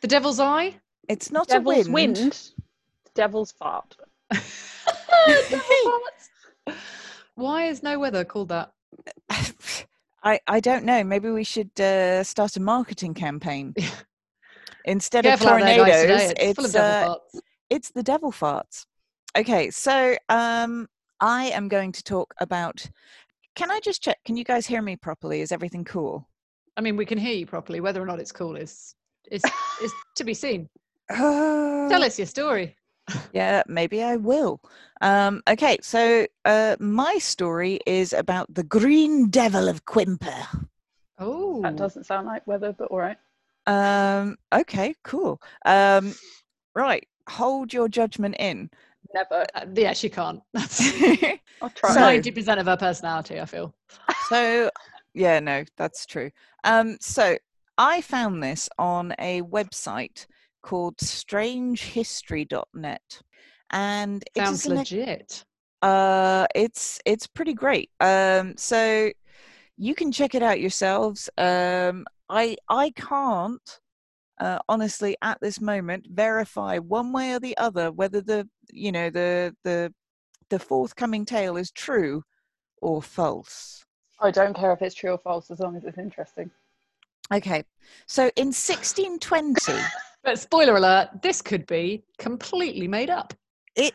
The devil's eye? It's not devil's a wind. wind? [laughs] Devil's fart. Why is no weather called that? [laughs] I, I don't know. Maybe we should uh, start a marketing campaign. [laughs] instead Careful of out there, guys, tornadoes, today. It's, full of it's uh, farts. it's the devil farts. Okay, so um, I am going to talk about. Can I just check? Can you guys hear me properly? Is everything cool? I mean, we can hear you properly. Whether or not it's cool is is is to be seen. Uh, [sighs] Tell us your story. Yeah, maybe I will. Um, okay, so uh, my story is about the Green Devil of Quimper. Oh, That doesn't sound like weather, but all right. Um, okay, cool. Um, right, hold your judgment in. Never. Uh, yeah, she can't. [laughs] That's [laughs] I'll try. So- ninety percent of her personality. I feel. so, yeah, no, that's true. Um, so I found this on a website called strangehistory.net. And it Sounds is an legit. uh it's it's pretty great um so you can check it out yourselves um i i can't uh, honestly at this moment verify one way or the other whether the you know the the the forthcoming tale is true or false I don't care if it's true or false as long as it's interesting. okay so in 1620 [laughs] But spoiler alert: this could be completely made up. it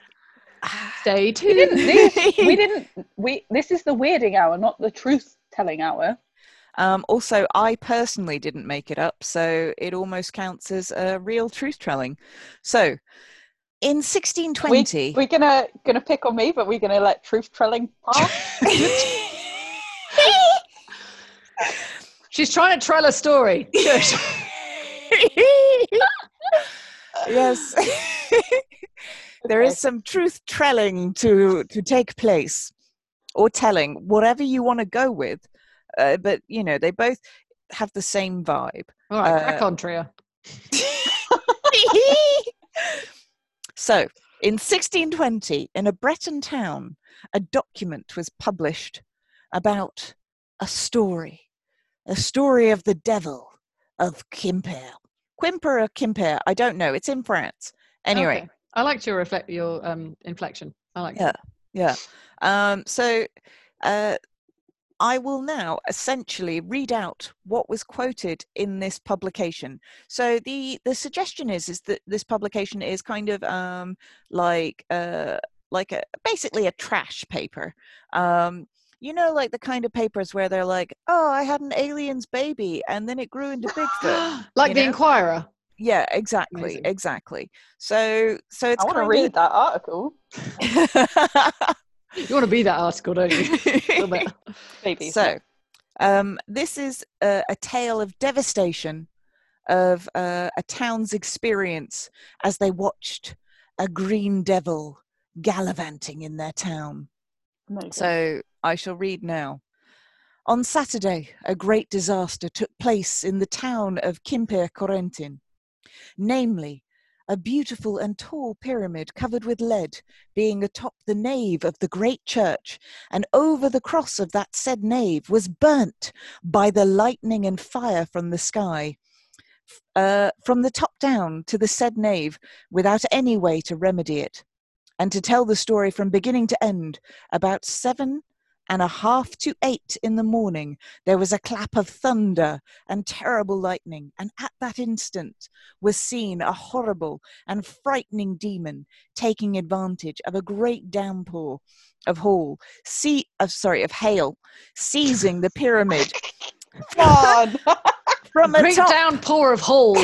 Stay tuned. [sighs] We didn't. We didn't. We. This is the weirding hour, not the truth telling hour. Um, also, I personally didn't make it up, so it almost counts as a real truth telling. So, in 1620, We're gonna gonna pick on me, but we're gonna let truth telling pass. [laughs] [laughs] She's trying to tell a story. [laughs] Yes, there Okay. is some truth telling to to take place, or telling, whatever you want to go with. Uh, but you know, they both have the same vibe. All right, Uh, crack on, Tria. [laughs] so, in 1620, in a Breton town, a document was published about a story, a story of the devil of Quimper. Quimper or Quimper, I don't know. It's in France. Anyway, Okay. I liked your reflect your um inflection. I like Yeah. Yeah. Um, so, uh, I will now essentially read out what was quoted in this publication. So the the suggestion is is that this publication is kind of um, like uh, like a basically a trash paper. Um, you know, like the kind of papers where they're like, "Oh, I had an alien's baby, and then it grew into Bigfoot." [gasps] like you the know? Inquirer. Yeah, exactly, Amazing. exactly. So, so it's I want to kind read that article. [laughs] You want to be that article, don't you? [laughs] A little bit. Maybe. So, um, this is a, a tale of devastation of uh, a town's experience as they watched a green devil gallivanting in their town. Amazing. So, I shall read now. On Saturday, a great disaster took place in the town of Quimper Corentin, namely, a beautiful and tall pyramid covered with lead being atop the nave of the great church, and over the cross of that said nave was burnt by the lightning and fire from the sky. Uh, from the top down to the said nave without any way to remedy it. And to tell the story from beginning to end, about seven and a half to eight in the morning, there was a clap of thunder and terrible lightning, and at that instant was seen a horrible and frightening demon taking advantage of a great downpour of hail, see, of sorry, of hail, seizing the pyramid [laughs] Come on. [laughs] from a Great top. downpour of hole.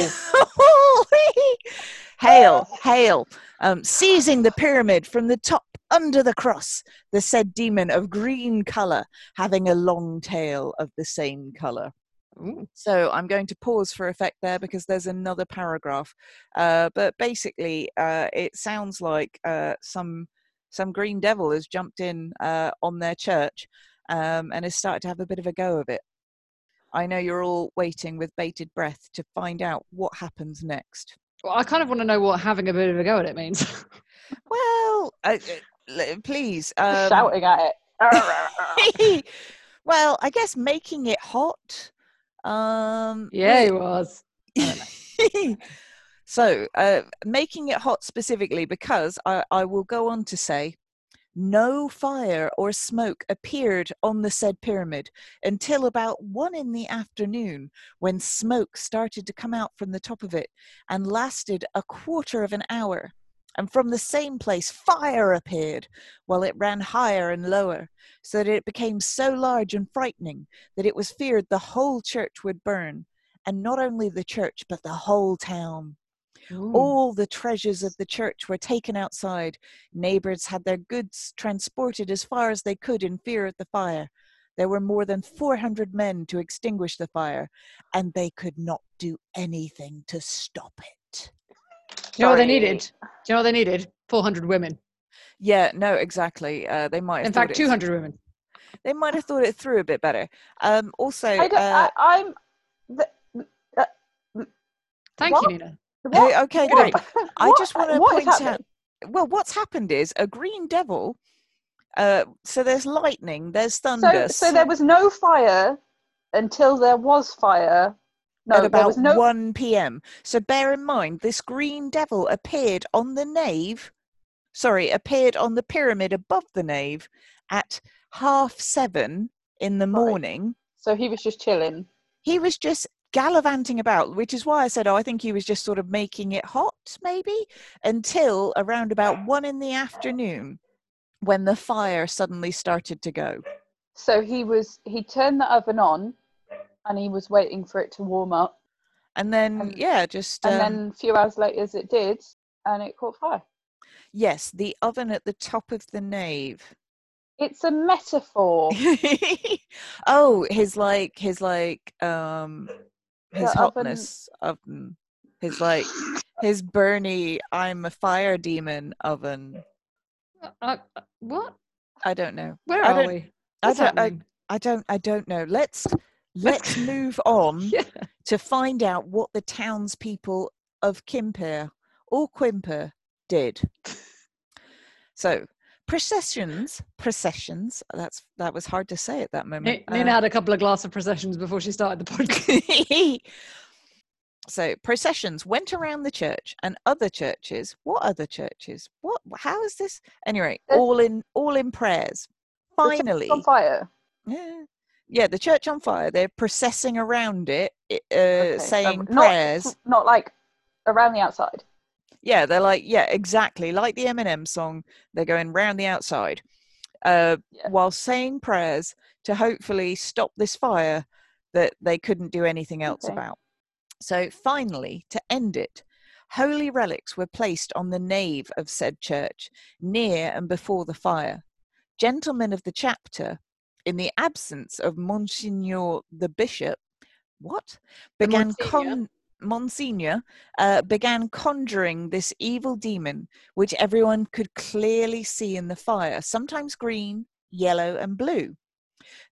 hail, hail, um, seizing the pyramid from the top under the cross, the said demon of green colour, having a long tail of the same colour. Ooh. So I'm going to pause for effect there because there's another paragraph. Uh, but basically, uh, it sounds like uh, some some green devil has jumped in uh, on their church um, and has started to have a bit of a go of it. I know you're all waiting with bated breath to find out what happens next. Well, I kind of want to know what having a bit of a go at it means. [laughs] Well, please. Um, Shouting at it. [laughs] [laughs] well, I guess making it hot. Um, yeah, he was. [laughs] so, uh, making it hot specifically because I, I will go on to say no fire or smoke appeared on the said pyramid until about one in the afternoon, when smoke started to come out from the top of it and lasted a quarter of an hour. And from the same place, fire appeared, while it ran higher and lower, so that it became so large and frightening that it was feared the whole church would burn, and not only the church, but the whole town. Ooh. All the treasures of the church were taken outside. Neighbors had their goods transported as far as they could in fear of the fire. There were more than 400 men to extinguish the fire, and they could not do anything to stop it. Do you know what they needed? Do you know what they needed? 400 women. Yeah, no, exactly. Uh, they might have In fact, it- 200 women. They might have thought it through a bit better. Um, also, I uh, I, I'm. The, Thank What? you, Nina. what? okay, Good. great. I just want to what is point out. Well, what's happened is a green devil. Uh, so there's lightning, there's So, thunder. so there was no fire until there was fire. No, at about no. 1 p.m. So bear in mind, this green devil appeared on the nave, sorry, appeared on the pyramid above the nave at half seven in the morning. So he was just chilling. He was just gallivanting about, which is why I said, oh, I think he was just sort of making it hot, maybe, until around about one in the afternoon when the fire suddenly started to go. So he was. He turned the oven on, and he was waiting for it to warm up. And then, And- yeah, just. And um, then a few hours later, as it did, and it caught fire. Yes, the oven at the top of the nave. It's a metaphor. [laughs] oh, his like his like um his The hotness oven. His like his Bernie I'm a fire demon oven. Uh, uh, what? I don't know. Where I are don't- we? I don't I. I don't I don't know. Let's let's move [laughs] on Yeah. to find out what the townspeople of Quimper or Quimper did. So processions, processions. That's that was hard to say at that moment. Ni- Nina Uh, had a couple of glass of processions before she started the [laughs] podcast. so processions went around the church and other churches. What other churches? What? How is this? Anyway, all in all in prayers. Finally, on fire. yeah, yeah. The church on fire. They're processing around it, uh, Okay, so saying not- prayers. [laughs] Not like around the outside. Yeah, they're like, yeah, exactly like the Eminem song. They're going round the outside, uh, Yeah. while saying prayers to hopefully stop this fire that they couldn't do anything else Okay. about. So finally, to end it, holy relics were placed on the nave of said church, near and before the fire. Gentlemen of the chapter, in the absence of Monsignor the bishop, what began Monsignor? con Monsignor uh, began conjuring this evil demon, which everyone could clearly see in the fire, sometimes green, yellow, and blue.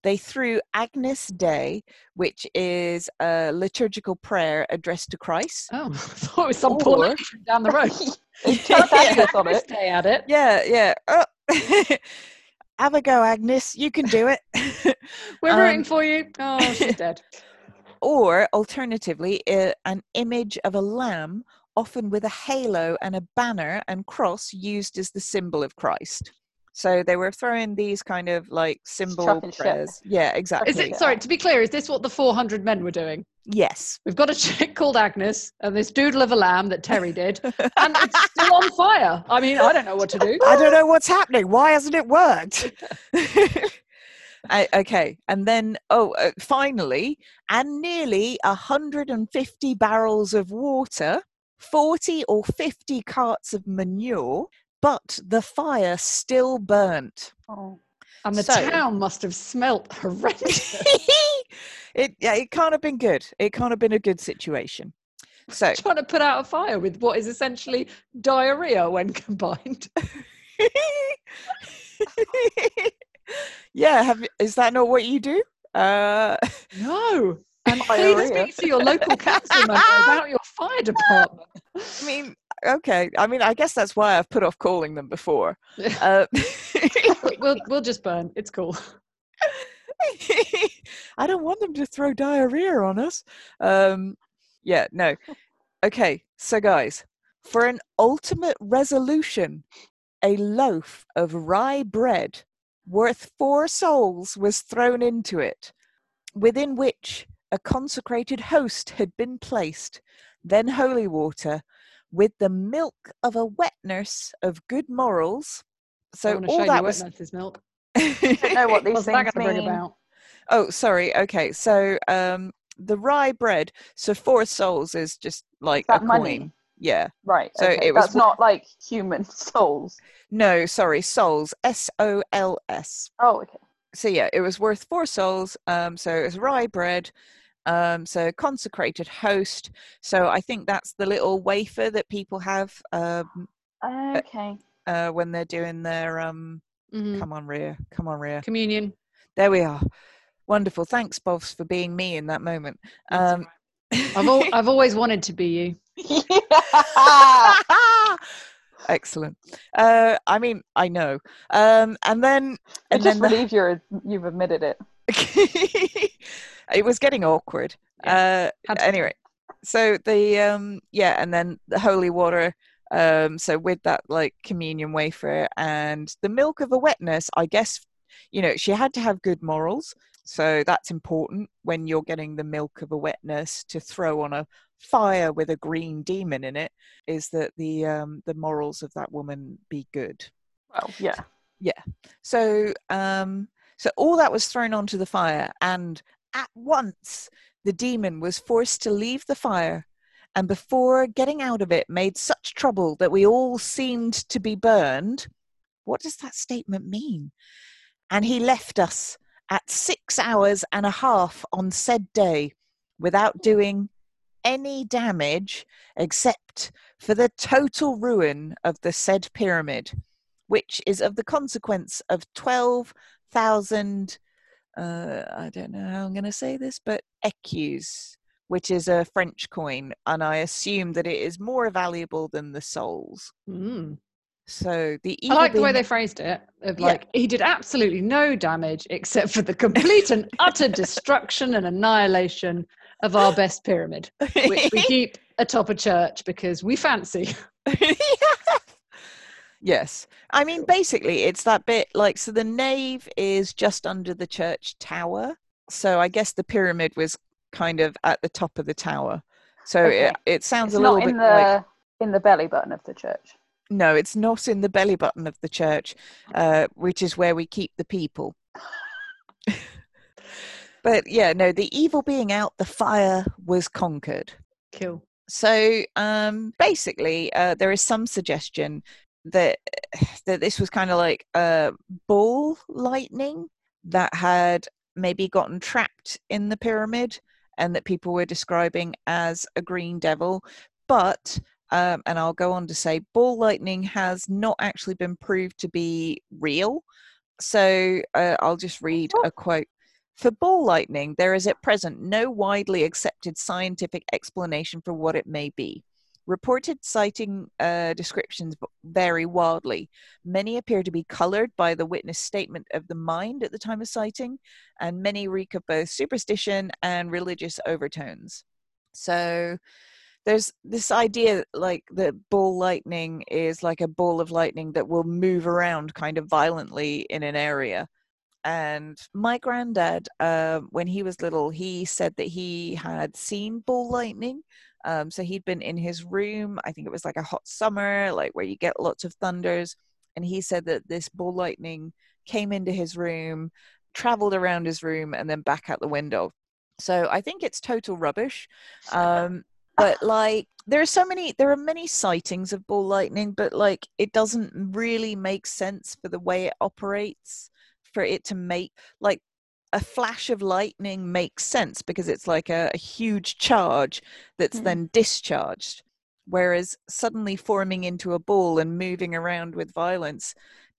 They threw Agnus Dei, which is a liturgical prayer addressed to Christ. Oh, [laughs] I thought it was some poor Or- lady from down the road. They chucked Agnes. Stay at it. Yeah, yeah. Oh. [laughs] Have a go, Agnes. You can do it. [laughs] We're rooting Um, for you. Oh, she's [laughs] dead. or alternatively, uh, an image of a lamb, often with a halo and a banner and cross used as the symbol of Christ. So they were throwing these kind of like symbol chucking shit. Yeah, exactly. Is it sorry to be clear? Is this what the 400 men were doing? Yes. We've got a chick called Agnes and this doodle of a lamb that Terry did, and it's still on fire. I mean, I don't know what to do. I don't know what's happening. Why hasn't it worked? [laughs] I- okay, and then oh, uh, finally, and nearly 150 barrels of water, 40 or 50 carts of manure, but the fire still burnt. Oh. And the So- town must have smelt horrendous. [laughs] it yeah, it can't have been good. It can't have been a good situation. So Trying to put out a fire with what is essentially diarrhea when [laughs] combined. [laughs] yeah, have, is that not what you do? Uh, No. [laughs] And please speak to your local council member about your fire department. I mean, okay. I mean, I guess that's why I've put off calling them before. Uh, we'll we'll just burn. It's cool. [laughs] I don't want them to throw diarrhea on us. Um, yeah, no. Okay, so guys, for an ultimate resolution a loaf of rye bread worth four souls was thrown into it, within which a consecrated host had been placed, then holy water, with the milk of a wet nurse of good morals. I So want to all show that you was. milk. I don't know what [laughs] these What's things going to bring mean. about? oh, sorry. Okay, so um, the rye bread. So four souls is just like that a money? coin. Yeah. Right. So okay. it was That's not like human [laughs] souls. No, sorry, souls. S O L S. Oh, okay. so yeah, it was worth four souls. Um, so it was rye bread. Um, so consecrated host. So I think that's the little wafer that people have um, Okay. uh, when they're doing their um. Mhm. Come on, Rhea. Come on, Rhea. Communion. There we are. Wonderful. Thanks, Bobs, for being me in that moment. That's Um, I've, al- [laughs] I've always wanted to be you. [laughs] Excellent. Uh, I mean, I know. Um, and then, I and just then the- believe you're you've admitted it. [laughs] it was getting awkward. Uh, Had to- anyway, so the um, yeah, and then the holy water. Um, so with that like communion wafer and the milk of a wetness, I guess you know she had to have good morals. So that's important when you're getting the milk of a wetness to throw on a fire with a green demon in it. Is that the um, the morals of that woman be good? Well, yeah. Yeah. So, um, so all that was thrown onto the fire, and at once the demon was forced to leave the fire, and before getting out of it, made such trouble that we all seemed to be burned. What does that statement mean? And he left us at six hours and a half on said day, without doing any damage except for the total ruin of the said pyramid which is of the consequence of 12,000, uh, I don't know how I'm going to say this, but écus, which is a French coin. And I assume that it is more valuable than the souls. Mm. So the I like the way they phrased it. Of Yeah. like he did absolutely no damage except for the complete and utter destruction and annihilation of our best pyramid, which we [laughs] keep atop a church because we fancy. [laughs] yes. I mean, basically, it's that bit like so the nave is just under the church tower. So I guess the pyramid was kind of at the top of the tower. So Okay. it, it sounds It's a little bit in like the in the belly button of the church. no, it's not in the belly button of the church, uh, which is where we keep the people. [laughs] but yeah, no, the evil being out, the fire was conquered. Cool. So um, basically, uh, there is some suggestion that [sighs] that this was kind of like a ball lightning that had maybe gotten trapped in the pyramid, and that people were describing as a green devil. But um, and I'll go on to say, ball lightning has not actually been proved to be real. So uh, I'll just read a quote. For ball lightning, there is at present no widely accepted scientific explanation for what it may be. Reported sighting uh, descriptions vary wildly. Many appear to be colored by the witness statement of the mind at the time of sighting, and many reek of both superstition and religious overtones. So there's this idea like that ball lightning is like a ball of lightning that will move around kind of violently in an area and my granddad uh, when he was little he said that he had seen ball lightning um, so he'd been in his room i think it was like a hot summer like where you get lots of thunders and he said that this ball lightning came into his room traveled around his room and then back out the window. So i think it's total rubbish um, but [laughs] like there are so many there are many sightings of ball lightning but like it doesn't really make sense for the way it operates for it to make like a flash of lightning makes sense because it's like a, a huge charge that's Hmm. then discharged whereas suddenly forming into a ball and moving around with violence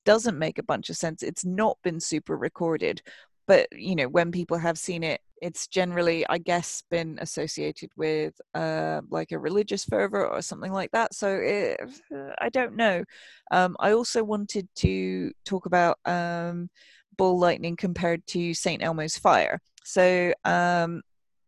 doesn't make a bunch of sense. It's not been super recorded but you know when people have seen it it's generally i guess been associated with uh, like a religious fervor or something like that. So it, i don't know. Um, i also wanted to talk about um, ball lightning compared to st elmo's fire so um,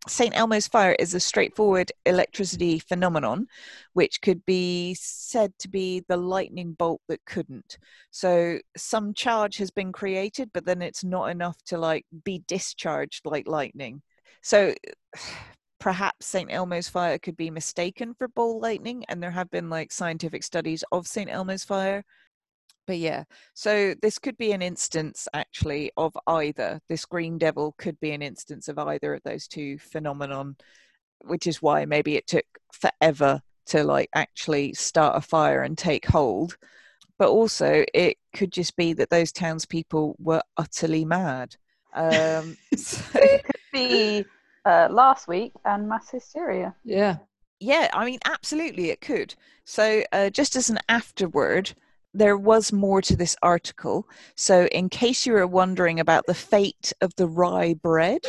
St. Elmo's fire is a straightforward electricity phenomenon, which could be said to be the lightning bolt that couldn't. So some charge has been created, but then it's not enough to like be discharged like lightning. So [sighs] perhaps St. Elmo's fire could be mistaken for ball lightning, and there have been like scientific studies of St. Elmo's fire but yeah so this could be an instance actually of either. This green devil could be an instance of either of those two phenomenon which is why maybe it took forever to like actually start a fire and take hold. But also it could just be that those townspeople were utterly mad. Um [laughs] so, it could be uh, last week and mass hysteria. Yeah. yeah i mean absolutely it could. So uh, just as an afterword there was more to this article. So, in case you were wondering about the fate of the rye bread,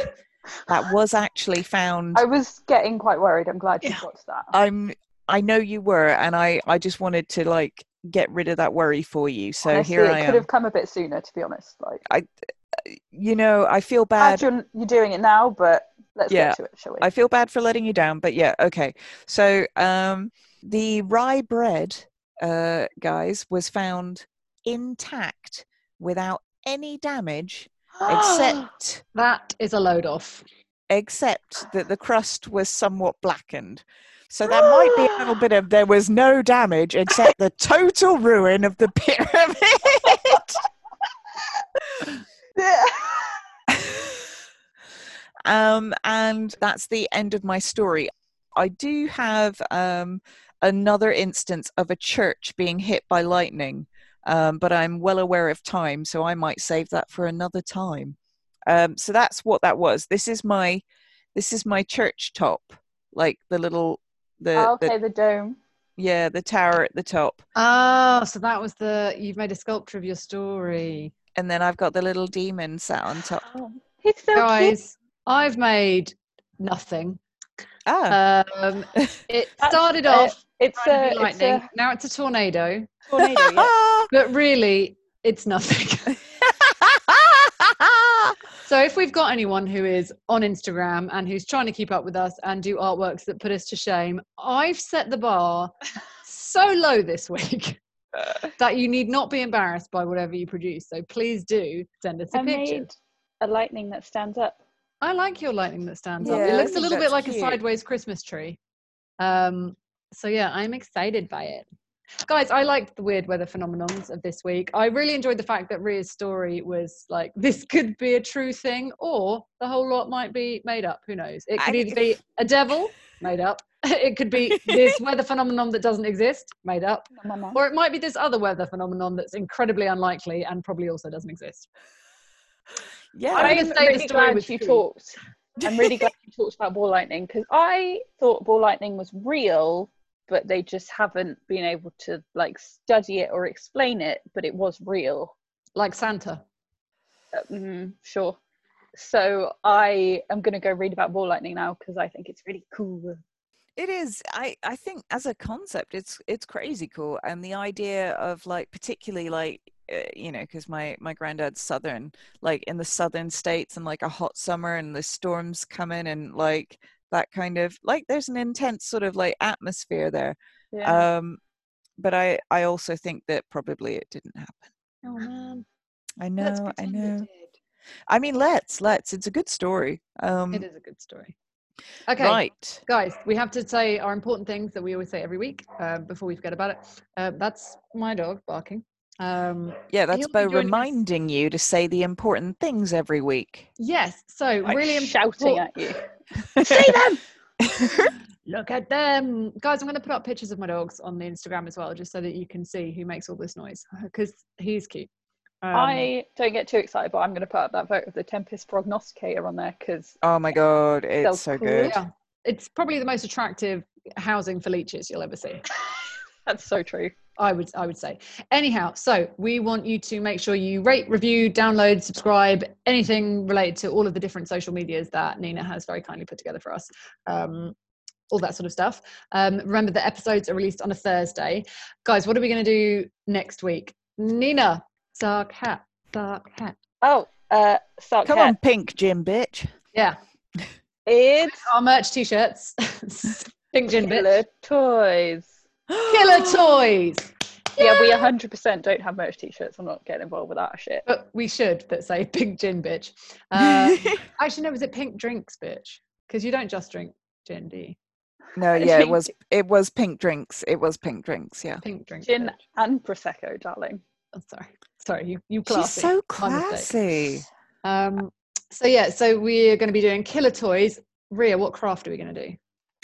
that was actually found. i was getting quite worried i'm glad you got that I'm. I know you were, and I. I just wanted to like get rid of that worry for you. So Honestly, here it I could have come a bit sooner to be honest like I, You know, I feel bad. you're, you're doing it now but let's Yeah. get to it shall we I feel bad for letting you down, but yeah, okay. So, um, the rye bread, uh, guys, was found intact without any damage, except [gasps] That is a load off. except that the crust was somewhat blackened. So that might be a little bit of there was no damage except the total ruin of the pyramid. [laughs] [laughs] Um, and that's the end of my story. I do have um, another instance of a church being hit by lightning, um, but I'm well aware of time, so I might save that for another time. Um, so that's what that was. This is my this is my church top, like the little the, Oh, okay the dome yeah the tower at the top, Oh, so that was the you've made a sculpture of your story. and then I've got the little demon sat on top. oh, [gasps] he's so cute I've made nothing. Ah, Um, it started off it's a, be it's lightning. a Now it's a tornado. tornado yeah. [laughs] But [laughs] really, it's nothing. [laughs] so if we've got anyone who is on Instagram and who's trying to keep up with us and do artworks that put us to shame, I've set the bar so low this week that you need not be embarrassed by whatever you produce. So please do send us a I picture. made a lightning that stands up I like your lightning that stands up. It looks a little bit like cute. a sideways Christmas tree. Um, so yeah, I'm excited by it. Guys, I liked the weird weather phenomenons of this week. I really enjoyed the fact that Rhea's story was like this could be a true thing, or the whole lot might be made up. Who knows? It could I- either be a devil made up. [laughs] It could be this [laughs] weather phenomenon that doesn't exist, made up, or it might be this other weather phenomenon that's incredibly unlikely and probably also doesn't exist. Yeah. I'm I'm gonna say the really story glad was you true. talked. I'm really glad you talked about ball lightning because I thought ball lightning was real, but they just haven't been able to like study it or explain it. But it was real. Like Santa. Uh, mm, sure. So I am going to go read about ball lightning now because I think it's really cool. It is. I I think as a concept, it's it's crazy cool, and the idea of like particularly like you know because my my granddad's southern, like in the southern states, and like a hot summer, and the storms coming, and like that kind of like there's an intense sort of like atmosphere there. Yeah. Um, but I I also think that probably it didn't happen. Oh man. I know. I know. I mean, let's let's. It's a good story. Um, It is a good story. Okay, Right. guys, we have to say our important things that we always say every week uh, before we forget about it. Uh, that's my dog barking. Um, Yeah, that's He'll by joining us- reminding you to say the important things every week. yes, so Like really shouting important- at you. [laughs] See them. [laughs] Look at them, guys! I'm going to put up pictures of my dogs on the Instagram as well, just so that you can see who makes all this noise because he's cute. Um, I don't get too excited, but I'm going to put up that vote of the Tempest prognosticator on there because Oh my god, it's so cool. good. yeah, it's probably the most attractive housing for leeches you'll ever see. [laughs] [laughs] that's so true. I would I would say. Anyhow, so we want you to make sure you rate, review, download, subscribe, anything related to all of the different social medias that Nina has very kindly put together for us. Um, all that sort of stuff. Um, remember the episodes are released on a Thursday. Guys, what are we going to do next week? Nina, dark hat, dark hat. Oh, uh, Sark Come Hat. on, pink Jim bitch. Yeah. It's Our merch t-shirts. [laughs] Pink gin bitch. Killer Toys. Killer toys. Yeah, we 100% don't have merch t-shirts. I'm not getting involved with that shit. But we should that say pink gin bitch. Um, [laughs] actually, no, was it pink drinks bitch? Because you don't just drink gin, do you? no, [laughs] yeah, it was it was pink drinks. It was pink drinks. Yeah. Pink drinks. Gin bitch. and prosecco, darling. Oh, sorry, sorry, you you She's classy. so My mistake. classy. Um, so yeah, so we're going to be doing killer toys. Rhea, what craft are we going to do?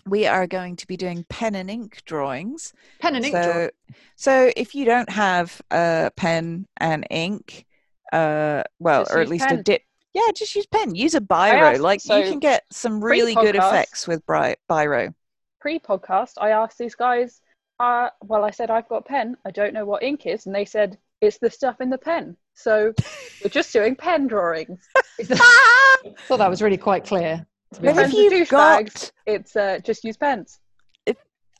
We are going to be doing pen and ink drawings. Pen and ink. so, drawing. so if you don't have a pen and ink, uh, well, Just or at use least a dip, yeah, just use pen. Use a biro. asked- like so you can get some really good effects with bri- biro. Pre-podcast, I asked these guys, uh, well, I said, I've got pen. I don't know what ink is. And they said, it's the stuff in the pen. So [laughs] we're just doing pen drawings. [laughs] [laughs] thought that was really quite clear. But if you've got douchebags. It's uh, just use pens.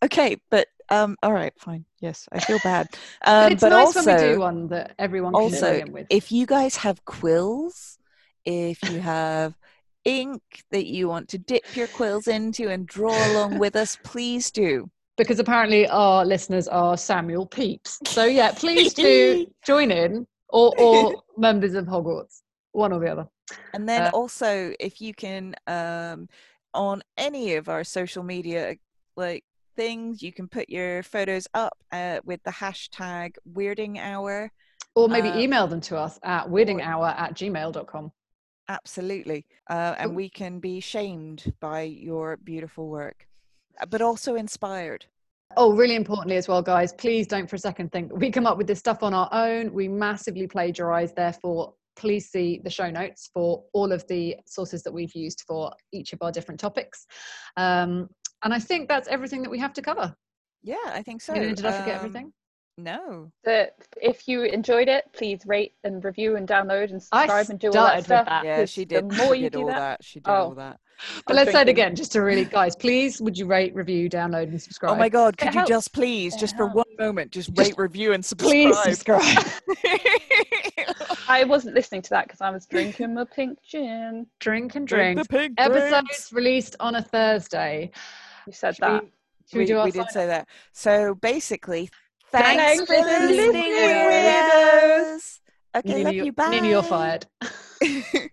okay, but um, all right, fine. Yes, I feel bad. [laughs] But Um, it's but nice also, when we do one that everyone can also, with. if you guys have quills, if you have ink that you want to dip your quills into and draw along with us, please do. because apparently our listeners are Samuel Pepys. So yeah, please do [laughs] join in, or or [laughs] members of Hogwarts, one or the other. And then Uh, also, if you can, um, on any of our social media like things, you can put your photos up uh, with the hashtag Weirding Hour. Or maybe Uh, email them to us at weirdinghour at gmail.com. Absolutely, uh, and we can be shamed by your beautiful work, uh, but also inspired. Oh, really importantly as well, guys, please don't for a second think we come up with this stuff on our own. We massively plagiarize. Therefore, please see the show notes for all of the sources that we've used for each of our different topics. Um, and I think that's everything that we have to cover. Yeah, I think so. Did I forget Um, everything? No. That if you enjoyed it, please rate and review and download and I subscribe and do all that with stuff. that. Yeah, 'cause she the did. more she you did do all that- that. She did Oh. all that. But I'm let's say it again, just to really, guys, please would you rate, review, download, and subscribe? Oh my God! It Could you helps. just please, It just for one moment, just Just rate, review, and subscribe? Please subscribe. [laughs] I wasn't listening to that because I was drinking my pink gin. drink and Drink drink. the pink Episodes drinks. released on a Thursday. You said Should we- that. Should we, do our we did say that. So basically, Thanks thanks, for for listening, listening, weirdos. weirdos. Okay, Nina, love you- you. Bye. Nina, you're fired. [laughs]